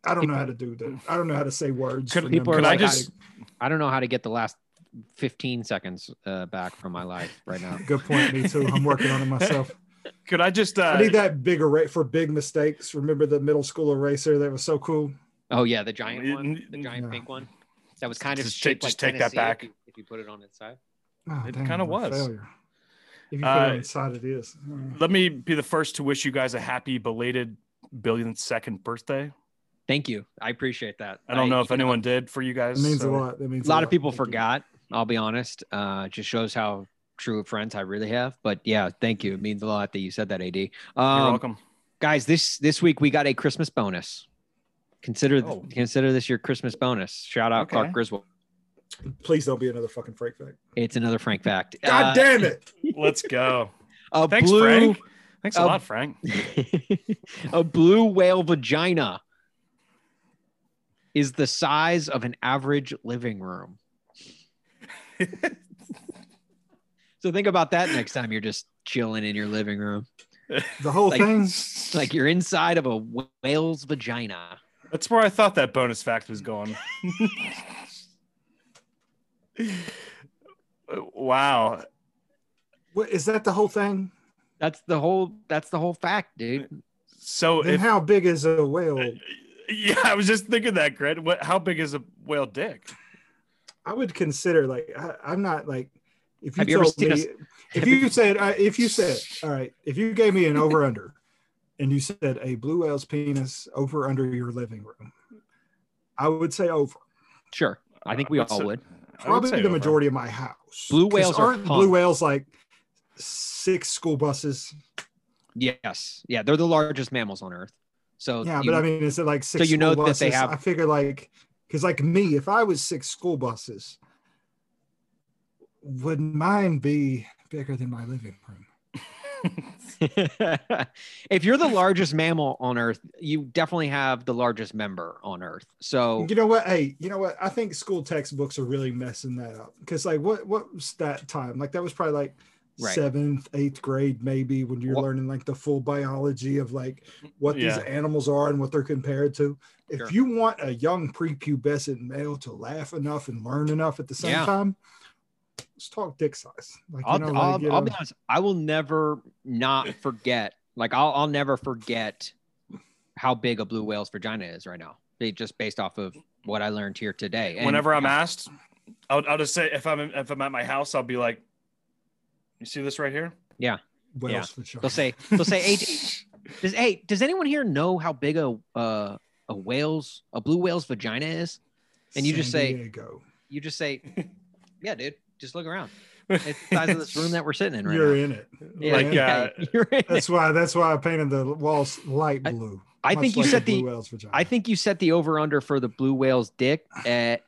S3: I don't know how to do that. I don't know how to say words.
S2: Could-
S1: people are
S2: Could I just
S1: I don't know how to get the last 15 seconds uh, back from my life right now.
S3: good point. Me too. I'm working on it myself.
S2: could I just uh
S3: I need that big array for big mistakes. Remember the middle school eraser that was so cool?
S1: Oh yeah, the giant one, the giant
S3: yeah.
S1: pink one. That was kind of
S2: Just
S1: shaped
S2: take- just
S1: like
S2: take that
S1: Tennessee if
S2: back.
S1: you- If you, put it on its side.
S3: Oh,
S2: It kinda was.
S3: failure. If you put
S2: Uh,
S3: it inside, it is. Uh,
S2: let me be the first to wish you guys a happy belated billionth second birthday.
S1: Thank you. I appreciate that.
S2: I don't know if
S1: you
S2: anyone did for you guys.
S3: It means
S2: so-
S3: a lot. It means
S1: A lot lot. of people
S3: Thank you.
S1: forgot. I'll be honest. Uh, it just shows how true of friends I really have. But yeah, thank you. It means a lot that you said that, AD.
S2: You're
S1: Um,
S2: welcome.
S1: guys, this this week we got a Christmas bonus. Consider
S2: Oh.
S1: consider this your Christmas bonus. Shout out
S2: Okay.
S1: Clark Griswold.
S3: Please don't be another fucking Frank fact.
S1: It's another Frank fact.
S3: God
S1: Uh,
S3: damn it!
S2: Let's go.
S1: A
S2: Thanks,
S1: blue,
S2: Frank. Thanks a
S1: uh,
S2: lot, Frank.
S1: a blue whale vagina is the size of an average living room. so think about that next time you're just chilling in your living room.
S3: The whole
S1: Like-
S3: thing.
S1: Like you're inside of a whale's vagina.
S2: That's where I thought that bonus fact was going. wow.
S3: What, is that the whole thing?
S1: That's the whole that's the whole fact, dude.
S2: So
S3: Then
S2: if
S3: how big is a whale?
S2: yeah, I was just thinking that, Greg. What how big is a whale dick?
S3: I would consider like I, I'm not like if you
S1: Have you ever
S3: told
S1: seen
S3: me
S1: us-
S3: if you said uh, if you said all right if you gave me an over under and you said a blue whale's penis over under your living room, I would say over.
S1: Sure. I think we
S2: Uh,
S1: all would.
S2: I would
S3: Probably
S2: say
S3: the
S2: over.
S3: majority of my house.
S1: Blue whales are
S3: aren't
S1: hung.
S3: blue whales like six school buses.
S1: Yes. Yeah, they're the largest mammals on earth. So
S3: Yeah,
S1: you-
S3: but I mean, is it like six?
S1: So you know
S3: school
S1: that they
S3: buses?
S1: have-
S3: I figure like because like me, if I was six school buses, would mine be bigger than my living room?
S1: if you're the largest mammal on earth, you definitely have the largest member on earth. So
S3: You know what? Hey, you know what? I think school textbooks are really messing that up because, like, what what was that time? Like, that was probably like
S1: Right.
S3: seventh, eighth grade, maybe when you're
S1: What-
S3: learning like the full biology of like what
S2: Yeah.
S3: these animals are and what they're compared to. If
S1: Sure.
S3: you want a young prepubescent male to laugh enough and learn enough at the same
S1: Yeah.
S3: time, let's talk dick size. Like,
S1: I'll,
S3: you know,
S1: I'll,
S3: like, you
S1: I'll
S3: know,
S1: be honest. I will never not forget. Like I'll, I'll never forget how big a blue whale's vagina is right now. They just based off of what I learned here today. And-
S2: Whenever I'm asked, I'll, I'll just say if I'm if I'm at my house, I'll be like, "You see this right here?"
S3: Yeah, whales for sure.
S1: they'll say, they'll say, hey, does hey, does anyone here know how big a uh, a whale's a blue whale's vagina is? and you just say-
S3: Diego.
S1: You just say, yeah, dude, just look around. It's the size of this room that we're sitting in right
S3: you're
S1: now.
S3: in it.
S1: Yeah,
S2: Like,
S1: yeah,
S2: uh,
S1: you're in it.
S3: That's why. That's why I painted the walls light blue.
S1: I
S3: much
S1: think you
S3: like a
S1: set
S3: blue
S1: the
S3: whale's.
S1: I think you set the over under for the blue whale's dick at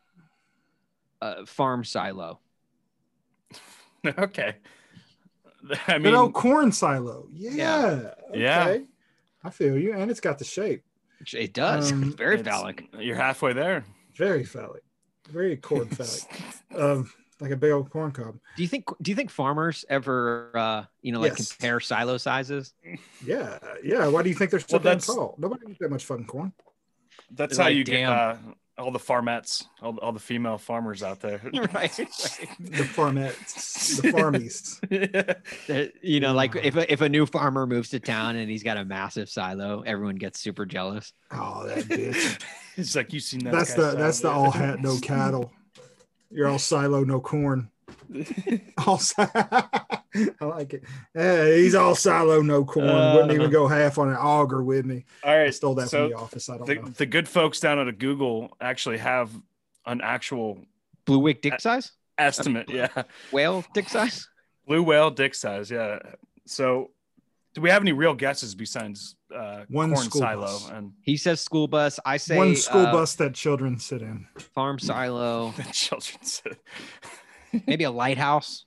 S1: uh, farm silo.
S2: okay. I
S3: Good
S2: mean,
S3: old corn silo. Yeah.
S1: Yeah.
S2: Yeah.
S3: I feel you. And it's got the shape.
S1: It does.
S3: Um,
S1: it's very phallic.
S2: You're halfway there.
S3: Very phallic. Very corn phallic. um, like a big old corn cob.
S1: Do you think do you think farmers ever uh you know like
S3: Yes.
S1: compare silo sizes?
S3: Yeah, yeah. Why do you think they're so
S2: Well,
S3: damn tall? Nobody eats that much fucking corn.
S2: That's
S1: They're
S2: how
S1: like,
S2: you get uh, all the farmettes, all, all the female farmers out there.
S1: right. right.
S3: The farmettes, the farmies.
S1: You know, like if a, if a new farmer moves to town and he's got a massive silo, everyone gets super jealous.
S3: Oh, that bitch.
S2: it's like you seen that.
S3: That's the that's the all hat no cattle. You're all silo no corn. All si- I like it. Hey, he's all silo no corn. Wouldn't even
S1: Uh.
S3: go half on an auger with me.
S2: All
S3: I stole that
S2: so
S3: from the office. I don't
S2: the,
S3: know.
S2: the good folks down at Google actually have an actual
S1: Blue wig dick size?
S2: estimate. Yeah,
S1: Whale dick size?
S2: blue whale dick size. Yeah. So, do we have any real guesses besides uh,
S3: One
S2: corn
S3: school
S2: silo
S3: bus.
S2: and
S1: He says school bus. I say
S3: One school
S1: uh,
S3: bus that children sit in.
S1: farm silo,
S2: the children's
S1: maybe a lighthouse.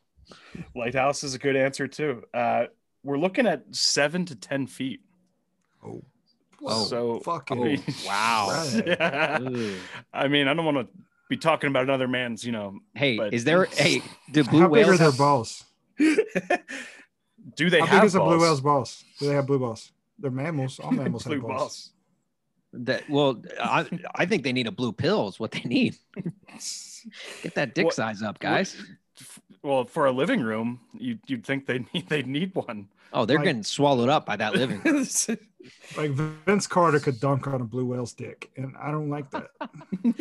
S2: lighthouse is a good answer too. Uh, we're looking at seven to ten feet.
S3: Oh,
S1: Oh,
S2: so
S3: fuck
S2: I
S3: it.
S2: mean-
S1: Wow.
S2: Yeah. I mean, I don't want to be talking about another man's, you know.
S1: Hey,
S2: But-
S1: is there hey do blue
S3: How big are
S1: whales
S3: their
S1: have,
S3: balls?
S2: Do they
S3: How
S2: have
S3: big is a blue whale's balls? Do they have blue balls? They're mammals. All mammals
S2: blue
S3: have balls.
S2: balls?
S1: that well I, I think they need a blue pill is what they need. Get that dick
S2: What-
S1: size up, guys.
S2: Well, for a living room, you you'd think they need they need one.
S1: Oh, they're
S3: Like-
S1: getting swallowed up by that living.
S3: Like Vince Carter could dunk on a blue whale's dick, and I don't like that.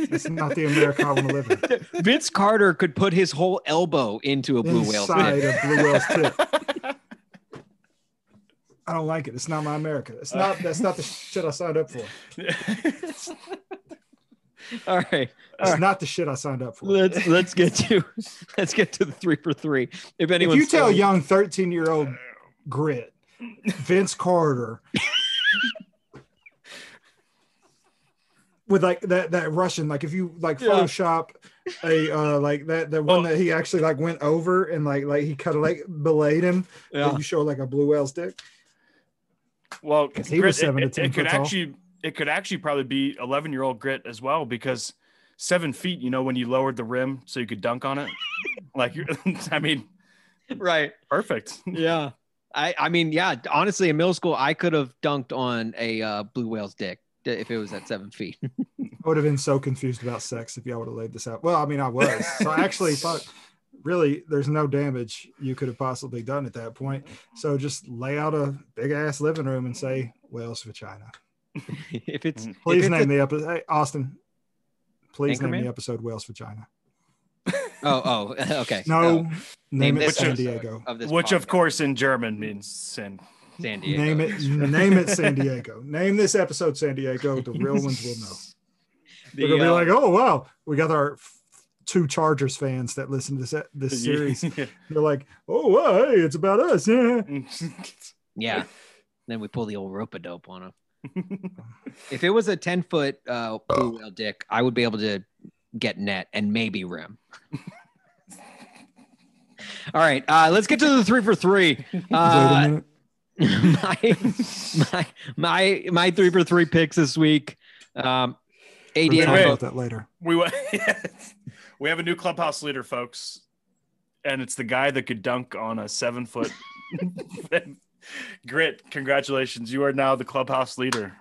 S3: That's not the America I want to live in.
S1: Vince Carter could put his whole elbow into a blue whale's
S3: Inside
S1: dick.
S3: a blue whale's tip. I don't like it. It's not my America. It's not. That's not the shit I signed up for.
S1: All right.
S3: It's not the shit I signed up for.
S1: Let's let's get to let's get to the three for three. If anyone, If
S3: you tell young 13 year old grit, Vince Carter, with like that that Russian, like if you like
S1: Yeah.
S3: Photoshop a uh like that the one
S2: Well-
S3: that he actually like went over and like like he cut a like belayed him,
S1: yeah.
S3: and you show like a blue whale's dick.
S2: Well,
S3: 'Cause he was seven
S2: it,
S3: to 10
S2: it could
S3: tall.
S2: actually it could actually probably be eleven year old grit as well because seven feet. You know, when you lowered the rim so you could dunk on it, like you're, I mean,
S1: right.
S2: perfect.
S1: Yeah. I I mean, yeah, honestly, in middle school, I could have dunked on a uh, blue whale's dick if it was at seven feet.
S3: I would have been so confused about sex if y'all would have laid this out. Well, I mean, I was. So I actually thought, really, there's no damage you could have possibly done at that point. So just lay out a big ass living room and say, whale's China.
S1: if it's
S2: Mhm.
S1: if
S3: Please
S1: it's
S3: name
S1: a-
S3: the episode. Hey, Austin, please name the episode whale's China.
S1: oh oh okay.
S3: No,
S1: Oh,
S3: name,
S1: name
S3: it
S1: this
S3: San Diego.
S1: of this
S2: Which, of course, in German means sin.
S1: San Diego.
S3: Name it. Name it San Diego. Name this episode San Diego. The real ones will know. They're gonna be
S1: uh,
S3: like, oh wow, we got our f- two Chargers fans that listen to this this series. They're like, oh wow, hey, it's about us. Yeah.
S1: yeah. Then we pull the old rope a dope on him. If it was a 10 foot uh, blue whale dick, I would be able to get net and maybe rim. All right, uh, let's get to the three for three. Uh, my, my my my three for three picks this week. Um, AD
S3: We'll talk about that later.
S2: we wa- we have a new clubhouse leader, folks, and it's the guy that could dunk on a seven foot grit. Congratulations, you are now the clubhouse leader.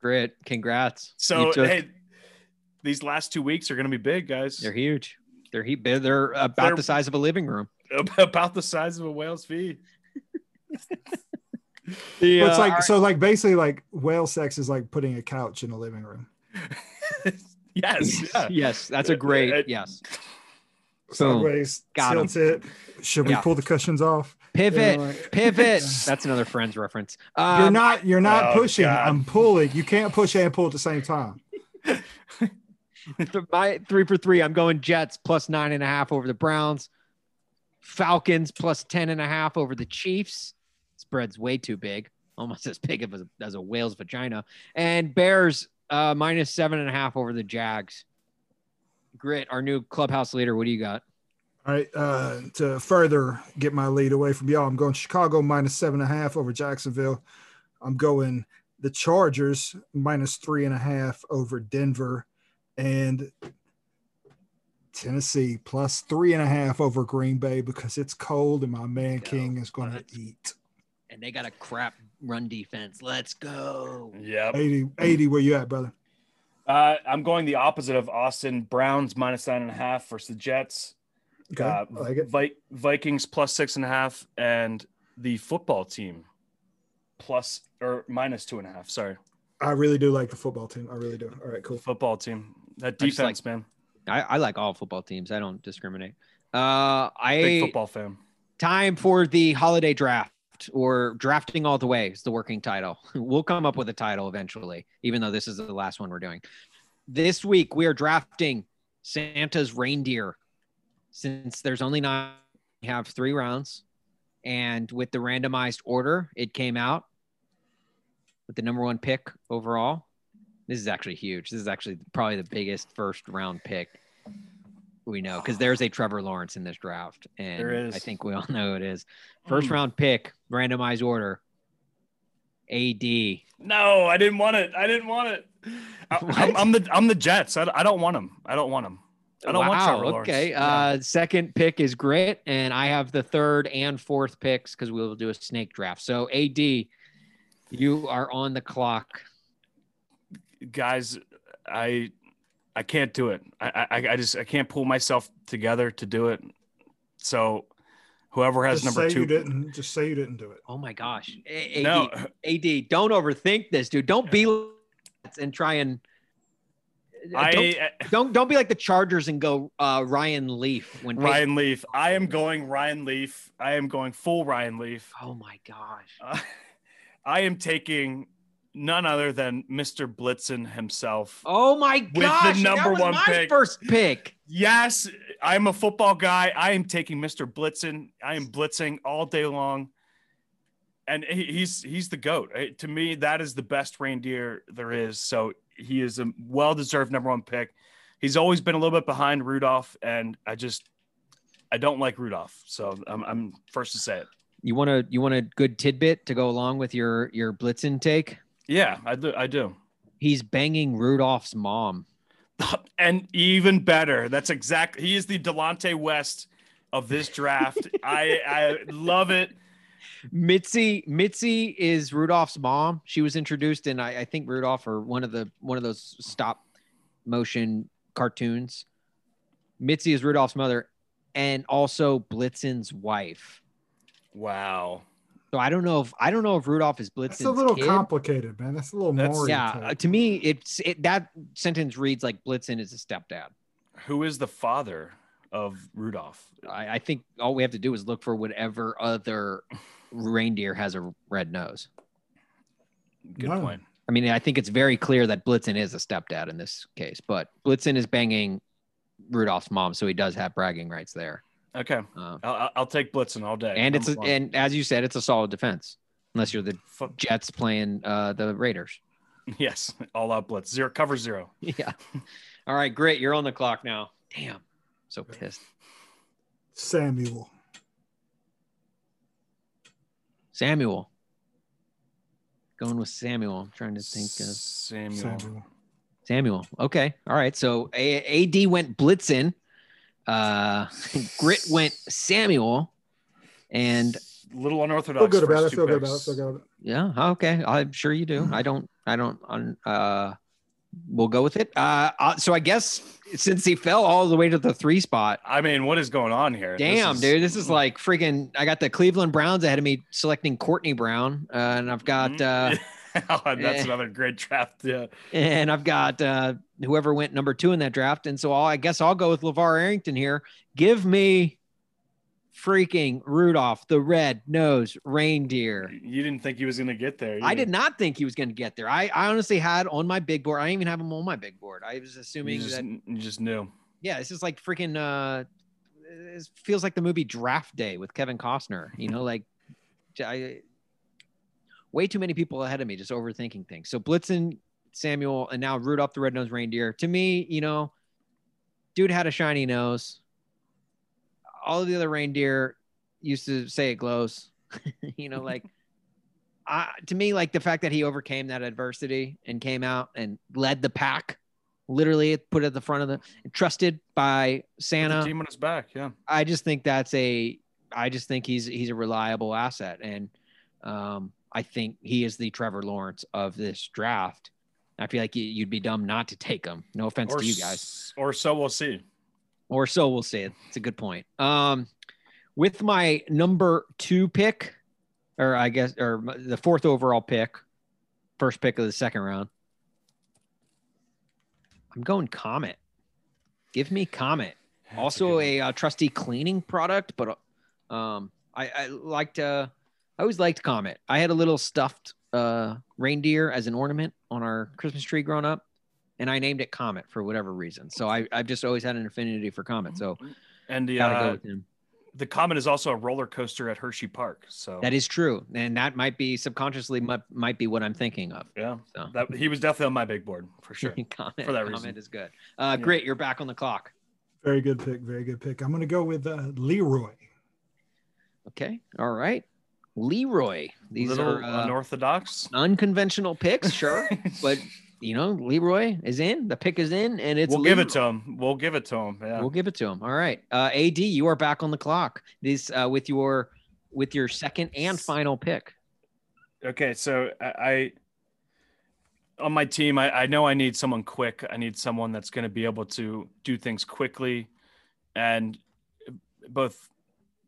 S1: grit. Congrats.
S2: So
S1: took-
S2: hey, these last two weeks are going to be big, guys.
S1: they're huge. They're he- they're, they're about
S2: They're-
S1: the size of a living room.
S2: About the size of a whale's feet.
S1: The,
S3: Well, it's
S1: uh,
S3: like so, like basically, like whale sex is like putting a couch in a living room.
S2: yes. Yeah.
S1: yes, that's a great
S2: Uh,
S1: yes. Boom.
S3: Sideways,
S1: Got 'em.
S3: tilt it. Should we
S1: Yeah.
S3: pull the cushions off?
S1: Pivot,
S3: You know, like-
S1: pivot. That's another Friends reference. Um,
S3: You're not. You're not
S2: oh,
S3: pushing.
S2: God.
S3: I'm pulling. You can't push and pull at the same time.
S1: my three for three. I'm going Jets plus nine and a half over the Browns. Falcons plus ten and a half over the Chiefs. Spread's way too big, almost as big of a, as a whale's vagina. And Bears uh, minus seven and a half over the Jags. Grit, our new clubhouse leader. What do you got?
S3: All right. Uh, to further get my lead away from y'all, I'm going Chicago minus seven and a half over Jacksonville. I'm going the Chargers minus three and a half over Denver. And Tennessee plus three and a half over Green Bay because it's cold and my man. King is going to eat.
S1: And they got a crap run defense. Let's go.
S2: Yep.
S3: AD, AD, where you at, brother?
S2: Uh, I'm going the opposite of Austin. Browns minus nine and a half versus the Jets.
S3: Okay,
S2: Uh,
S3: I like it.
S2: Vi- Vikings plus six and a half, and the football team plus or minus two and a half. Sorry,
S3: I really do like the football team. I really do. All right, cool.
S2: football team. That
S1: I like-
S2: defense, man.
S1: I, I like all football teams. I don't discriminate. Uh,
S2: Big
S1: I
S2: football fan.
S1: time for the holiday draft or drafting all the way is the working title. We'll come up with a title eventually, even though this is the last one we're doing. This week we are drafting Santa's reindeer. Since there's only nine, we have three rounds, and with the randomized order, it came out with the number one pick overall. This is actually huge. This is actually probably the biggest first round pick we know because there's a Trevor Lawrence in this draft, and
S2: There is.
S1: I think we all know who it is. First
S2: Mm.
S1: round pick, randomized order. AD.
S2: No, I didn't want it. I didn't want it. I, I'm, I'm the I'm the Jets. I, I don't want them. I don't want them. I don't want Trevor Lawrence.
S1: Okay.
S2: Yeah.
S1: Uh, second pick is Grit, and I have the third and fourth picks because we'll do a snake draft. So AD, you are on the clock.
S2: guys, I I can't do it. I, I I just I can't pull myself together to do it. So whoever has
S3: Just
S2: number
S3: say
S2: two,
S3: you didn't. Just say you didn't do it.
S1: Oh my gosh. A- AD,
S2: no,
S1: AD, don't overthink this, dude. Don't be and try and don't,
S2: I
S1: don't don't be like the Chargers and go uh, Ryan Leaf when Peyton-
S2: Ryan Leaf. I am going Ryan Leaf. I am going full Ryan Leaf.
S1: Oh my gosh.
S2: Uh, I am taking none other than Mr. Blitzen himself.
S1: Oh my
S2: the
S1: gosh. that
S2: number
S1: was
S2: one
S1: my
S2: pick.
S1: first pick.
S2: Yes, I'm a football guy. I am taking Mr. Blitzen. I am blitzing all day long. And he's he's the goat. To me, that is the best reindeer there is. So he is a well-deserved number one pick. He's always been a little bit behind Rudolph, and I just I don't like Rudolph. So I'm, I'm first to say it.
S1: You want to you want a good tidbit to go along with your your Blitzen take?
S2: Yeah, I do. I do.
S1: He's banging Rudolph's mom.
S2: And even better, that's exact. He is the Delonte West of this draft. I I love it.
S1: Mitzi Mitzi is Rudolph's mom. She was introduced in I, I think Rudolph or one of the one of those stop motion cartoons. Mitzi is Rudolph's mother and also Blitzen's wife.
S2: Wow.
S1: So I don't know if I don't know if Rudolph is Blitzen's
S3: That's a little
S1: kid.
S3: complicated, man. That's a little
S2: That's-
S3: more.
S1: yeah, uh, to me it's it, that sentence reads like Blitzen is a stepdad.
S2: Who is the father of Rudolph?
S1: I, I think all we have to do is look for whatever other reindeer has a red nose.
S2: Good
S3: No.
S2: point.
S1: I mean, I think it's very clear that Blitzen is a stepdad in this case, but Blitzen is banging Rudolph's mom, so he does have bragging rights there.
S2: Okay,
S1: Uh,
S2: I'll, I'll- I'll take Blitzen all day.
S1: and it's a, and as you said, it's a solid defense, unless you're the
S2: Fuck-
S1: Jets playing uh, the Raiders.
S2: yes, all out blitz zero cover zero.
S1: Yeah. All right, great. You're on the clock now. Damn, so pissed.
S3: Samuel.
S1: Samuel. Going with Samuel. I'm trying to think of
S2: Samuel.
S3: Samuel.
S1: Samuel. Okay. All right. So AD went Blitzen. Uh, Grit went Samuel. And a
S2: Little unorthodox.
S3: Feel good about it. Feel good about it. Feel good about it.
S1: yeah, okay. I'm sure you do. I don't, I don't, un- uh, we'll go with it. Uh, uh, so I guess since he fell all the way to the three spot,
S2: I mean, what is going on here? This
S1: damn,
S2: is-
S1: dude, this is like freaking. I got the Cleveland Browns ahead of me selecting Courtney Brown, uh, and I've got, uh,
S2: Oh, that's
S1: Eh.
S2: another great draft. Yeah.
S1: and I've got uh, whoever went number two in that draft. And so I'll, I guess I'll go with LaVar Arrington here. Give me freaking Rudolph, the red nose reindeer.
S2: You didn't think he was going to get there.
S1: I did not think he was going to get there. I, I honestly had on my big board. I didn't even have him on my big board. I was
S2: You
S1: assuming
S2: just,
S1: that,
S2: you just knew.
S1: yeah, this is like freaking, uh, it feels like the movie Draft Day with Kevin Costner, you know, like I, way too many people ahead of me, just overthinking things. So Blitzen, Samuel, and now Rudolph the Red-Nosed Reindeer. To me, you know, dude had a shiny nose. All of the other reindeer used to say it glows. you know, like I, to me, like the fact that he overcame that adversity and came out and led the pack literally put at the front of the trusted by
S2: The
S1: Santa.
S2: team on his back. Yeah.
S1: I just think that's a I just think he's he's a reliable asset and um I think he is the Trevor Lawrence of this draft. I feel like you- you'd be dumb not to take him. No offense
S2: Or
S1: to you guys.
S2: Or so we'll see.
S1: Or so we'll see. It's a good point. Um with my number 2 pick or I guess or the fourth overall pick, first pick of the second round. I'm going Comet. Give me Comet
S2: That's
S1: also
S2: good one.
S1: a, uh, trusty cleaning product but um i i liked uh i always liked comet i had a little stuffed uh reindeer as an ornament on our christmas tree growing up and i named it comet for whatever reason so i i've just always had an affinity for comet so
S2: and the
S1: gotta
S2: uh,
S1: go with him
S2: the Comet is also a roller coaster at Hershey Park. So
S1: that is true and that might be subconsciously might, might be what i'm thinking of
S2: yeah,
S1: so
S2: that he was definitely on my big board for sure.
S1: comet,
S2: for that
S1: comet
S2: reason.
S1: is good uh
S2: Yeah.
S1: grit you're back on the clock
S3: Very good pick. Very good pick. I'm going to go with uh, Leroy.
S1: okay all right leroy these
S2: Little
S1: are uh,
S2: unorthodox.
S1: unconventional picks sure but you know, Leroy is in. The pick is in, and it's
S2: we'll give it to him. We'll give it to him. Yeah.
S1: We'll give it to him. All right, uh, Ad, you are back on the clock. This uh, with your with your second and final pick.
S2: Okay, so I, I on my team, I, I know I need someone quick. I need someone that's going to be able to do things quickly, and both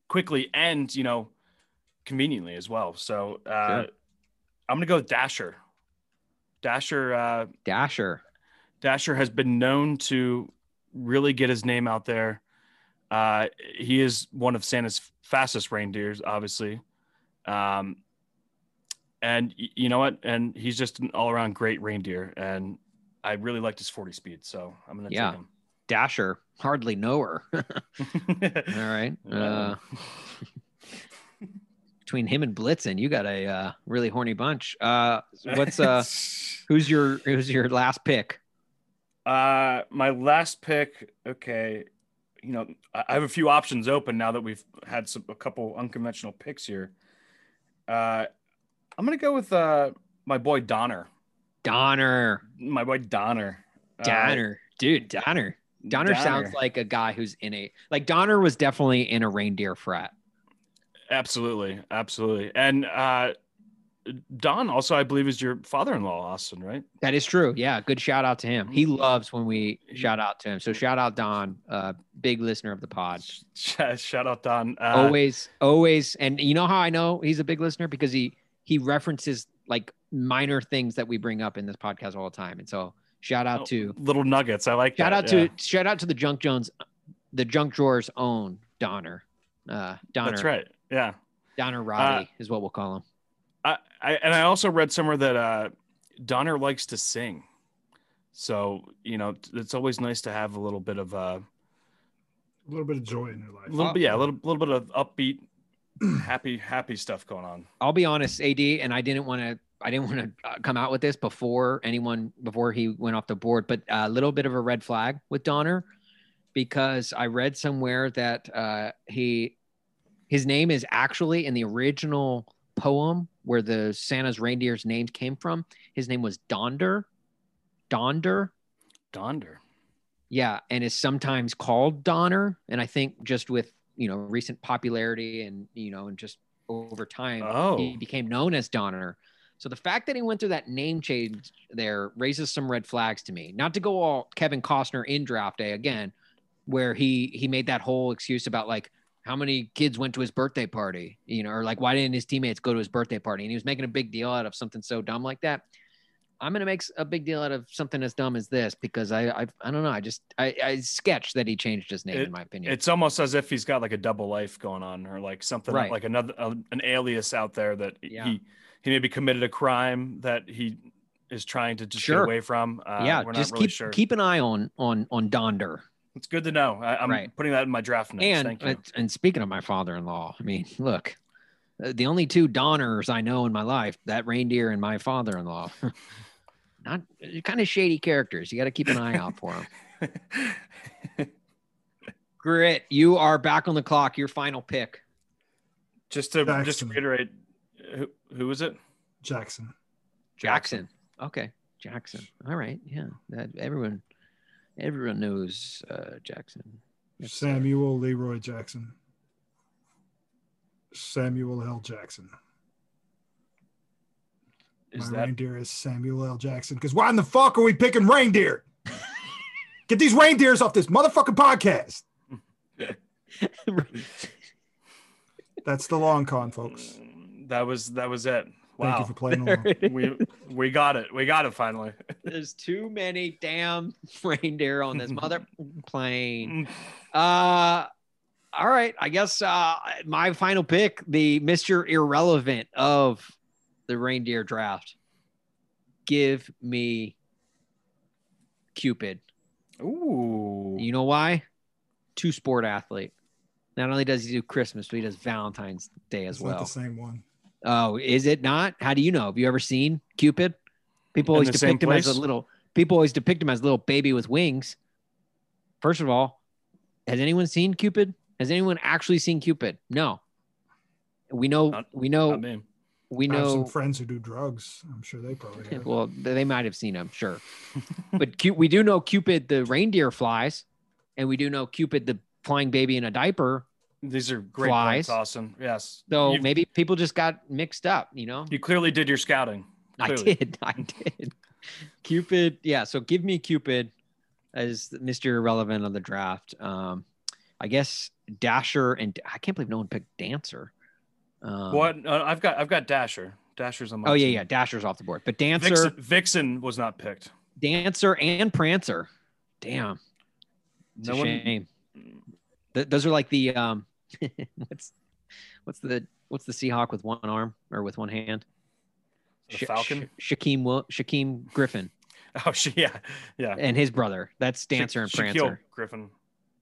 S2: quickly and you know conveniently as well. So uh. I'm going to go with Dasher. Dasher. Uh,
S1: Dasher.
S2: Dasher has been known to really get his name out there. Uh, he is one of Santa's fastest reindeers, obviously. Um, and you know what? And he's just an all around great reindeer. And I really liked his 40 speed. So I'm going to
S1: Yeah.
S2: take him.
S1: Dasher. Hardly know her. All right. Uh, between him and Blitzen, you got a uh, really horny bunch. Uh, what's uh, who's your who's your last pick?
S2: Uh, my last pick. Okay, you know I have a few options open now that we've had some a couple unconventional picks here. Uh, I'm gonna go with uh my boy Donner.
S1: Donner.
S2: My boy Donner. Uh,
S1: Donner. Dude, Donner. Donner sounds like a guy who's in a like Donner was definitely in a reindeer frat.
S2: Absolutely, absolutely, and uh, Don also I believe is your father-in-law, Austin, right?
S1: That is true. Yeah, good shout out to him. He loves when we shout out to him. So shout out Don, uh, big listener of the pod.
S2: Shout out Don. Uh,
S1: always, always, and you know how I know he's a big listener because he he references like minor things that we bring up in this podcast all the time. And so shout out
S2: oh,
S1: to
S2: little nuggets. I like
S1: shout
S2: that,
S1: out
S2: yeah.
S1: to shout out to the Junk Jones, the Junk Drawers own Donner. Uh, Donner.
S2: That's right. Yeah.
S1: Donner Roddy is what we'll call him.
S2: I, I and I also read somewhere that uh, Donner likes to sing, so you know it's always nice to have a little bit of uh,
S3: A little bit of joy in your life.
S2: a little bit, yeah, a little little bit of upbeat, happy happy stuff going on.
S1: I'll be honest, AD, and I didn't want to. I didn't want to uh, come out with this before anyone before he went off the board, but a little bit of a red flag with Donner because I read somewhere that uh, he his name is actually in the original poem where the Santa's reindeer's names came from. His name was Donder, Donder,
S2: Donder.
S1: yeah, and is sometimes called Donner. And I think just with you know recent popularity and you know and just over time,
S2: Oh.
S1: he became known as Donner. So the fact that he went through that name change there raises some red flags to me. Not to go all Kevin Costner in draft day again, where he he made that whole excuse about like how many kids went to his birthday party, you know, or like why didn't his teammates go to his birthday party? And he was making a big deal out of something so dumb like that. I'm gonna make a big deal out of something as dumb as this because I I, I don't know. I just I, I sketch that he changed his name in my opinion.
S2: It's almost as if he's got like a double life going on, or like something
S1: Right.
S2: like another uh, an alias out there that
S1: Yeah.
S2: he he maybe committed a crime that he is trying to just
S1: Sure.
S2: get away from. Uh,
S1: yeah,
S2: we're
S1: just
S2: not really
S1: keep
S2: sure.
S1: keep an eye on on on Donder.
S2: It's good to know. I, I'm
S1: Right.
S2: putting that in my draft notes.
S1: And
S2: Thank you.
S1: and- and speaking of my father-in-law, I mean, look, uh, the only two Donners I know in my life, that reindeer and my father-in-law, not kind of shady characters. You got to keep an eye out for them. Grit, you are back on the clock. Your final pick.
S2: just to just to reiterate, who, who is it?
S3: Jackson.
S1: Jackson. Okay, Jackson. All right, yeah. That everyone Everyone knows uh, Jackson. It's, uh,
S3: Samuel Leroy Jackson. Samuel L. Jackson.
S2: Is
S3: My
S2: that
S3: reindeer is Samuel L. Jackson. Because why in the fuck are we picking reindeer? Get these reindeers off this motherfucking podcast. That's the long con, folks.
S2: that was that was it?
S3: Thank you for playing
S1: There
S3: along.
S2: we we got it. We got it finally.
S1: There's too many damn reindeer on this mother plane.
S2: Mm.
S1: Uh, all right. I guess uh, my final pick, the Mr. Irrelevant of the reindeer draft. Give me Cupid.
S2: Ooh.
S1: You know why? Two sport athlete. Not only does he do Christmas, but he does Valentine's Day as
S3: It's not
S1: well.
S3: the same one.
S1: Oh, is it not? How do you know? Have you ever seen Cupid? People always depict him as a little. People always depict him as a little baby with wings. First of all, has anyone seen Cupid? Has anyone actually seen Cupid? No. We know.
S2: Not-
S1: we know.
S2: Not me.
S1: we
S3: I have some
S1: know.
S3: friends who do drugs. I'm sure they probably have.
S1: Well, they might have seen him, sure. but Cu- we do know Cupid, the reindeer flies, and we do know Cupid, the flying baby in a diaper.
S2: These are great
S1: Flies.
S2: points, Austin. Yes.
S1: So
S2: you,
S1: maybe people just got mixed up. You know.
S2: you clearly did your scouting.
S1: I did. I did. Cupid. Yeah. So give me Cupid as Mr. Irrelevant on the draft. Um, I guess Dasher and I can't believe no one picked Dancer. Um,
S2: what? Uh, I've got I've got Dasher. Dasher's on my.
S1: Oh yeah,
S2: team.
S1: yeah. Dasher's off the board, but Dancer,
S2: Vixen, Vixen was not picked.
S1: Dancer, and Prancer. Damn, it's
S2: No
S1: a
S2: one.
S1: shame. Th- those are like the um, what's what's the what's the Seahawk with one arm or with one hand?
S2: The
S1: Sha-
S2: Falcon.
S1: Sha- Shaquem Shaquem Griffin
S2: Oh, she, yeah, yeah.
S1: and his brother. That's Dancer and Prancer.
S2: Shaquill Griffin.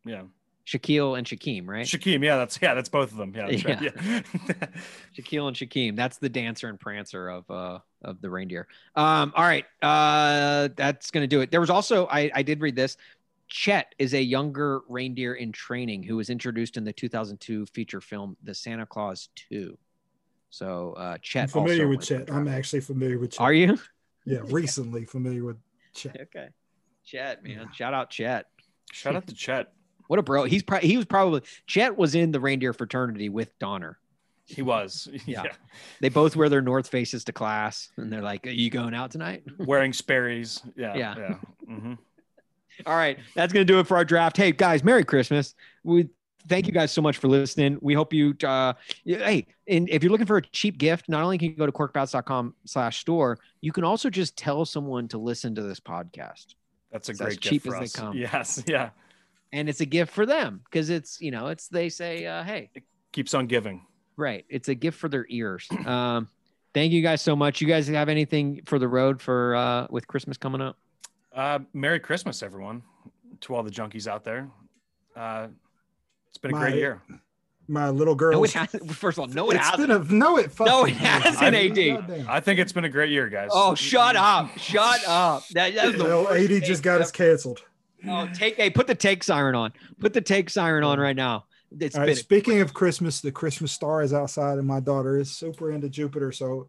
S2: Yeah.
S1: Shaquill and Shaquem, right?
S2: Shaquem. Yeah, that's yeah, that's both of them. Yeah. That's right. yeah.
S1: Shaquill and Shaquem. That's the dancer and prancer of uh of the reindeer. Um, all right. Uh that's gonna do it. There was also I, I did read this. Chet is a younger reindeer in training who was introduced in the 2002 feature film The Santa Claus 2. So uh Chet
S3: I'm familiar
S1: also
S3: with
S1: went
S3: Chet. I'm actually familiar with Chet.
S1: Are you?
S3: Yeah, recently familiar with Chet.
S1: Okay. Chet, man.
S3: Yeah.
S1: Shout out Chet.
S2: Shout out to Chet.
S1: What a bro. He's pro- he was probably Chet was in the reindeer fraternity with Donner.
S2: He was.
S1: Yeah.
S2: yeah.
S1: They both wear their North Faces to class and they're like, Are you going out tonight?
S2: Wearing Sperry's. Yeah.
S1: Yeah.
S2: Yeah. hmm
S1: All right, that's gonna do it for our draft. Hey guys, Merry Christmas. We thank you guys so much for listening. We hope you uh hey, and if you're looking for a cheap gift, not only can you go to korkedbats.com slash store, you can also just tell someone to listen to this podcast.
S2: That's a
S1: It's
S2: great
S1: cheap as they come.
S2: Yes. Yeah.
S1: And it's a gift for them because it's you know, it's they say, uh, hey,
S2: Keeps on giving.
S1: right. It's a gift for their ears. Um thank you guys so much. You guys have anything for the road for uh with Christmas coming up?
S2: Uh, Merry Christmas, everyone, to all the junkies out there. Uh, it's been a
S3: My-
S2: great year.
S3: My little girl.
S1: No. First of all, no, it
S3: it's
S1: hasn't.
S3: been a no. It fucking
S1: No, it
S3: hasn't.
S1: hasn't,
S3: I-
S1: AD.
S3: goddamn.
S2: I think it's been a great year, guys.
S1: Oh, shut up. Shut up. That, that's the
S3: Well,
S1: worst AD
S3: just got
S1: ever.
S3: us canceled.
S1: Oh, take hey, put the take siren on. Put the take siren on right now. It's
S3: All right,
S1: been
S3: speaking of Christmas, the Christmas star is outside, and my daughter is super into Jupiter, so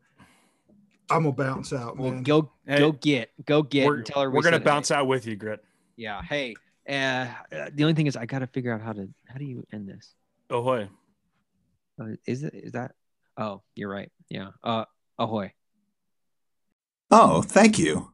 S3: I'm gonna bounce out,
S1: well,
S3: man.
S1: go
S2: Hey,
S1: go get go get
S2: we're,
S1: and tell her we
S2: we're gonna bounce
S1: hey,
S2: out with you, Grit.
S1: Yeah. Hey. Uh, uh, the only thing is I got to figure out how to how do you end this?
S2: Ahoy.
S1: Uh, is it is that? Oh, you're right. Yeah. Uh, ahoy.
S4: Oh, thank you.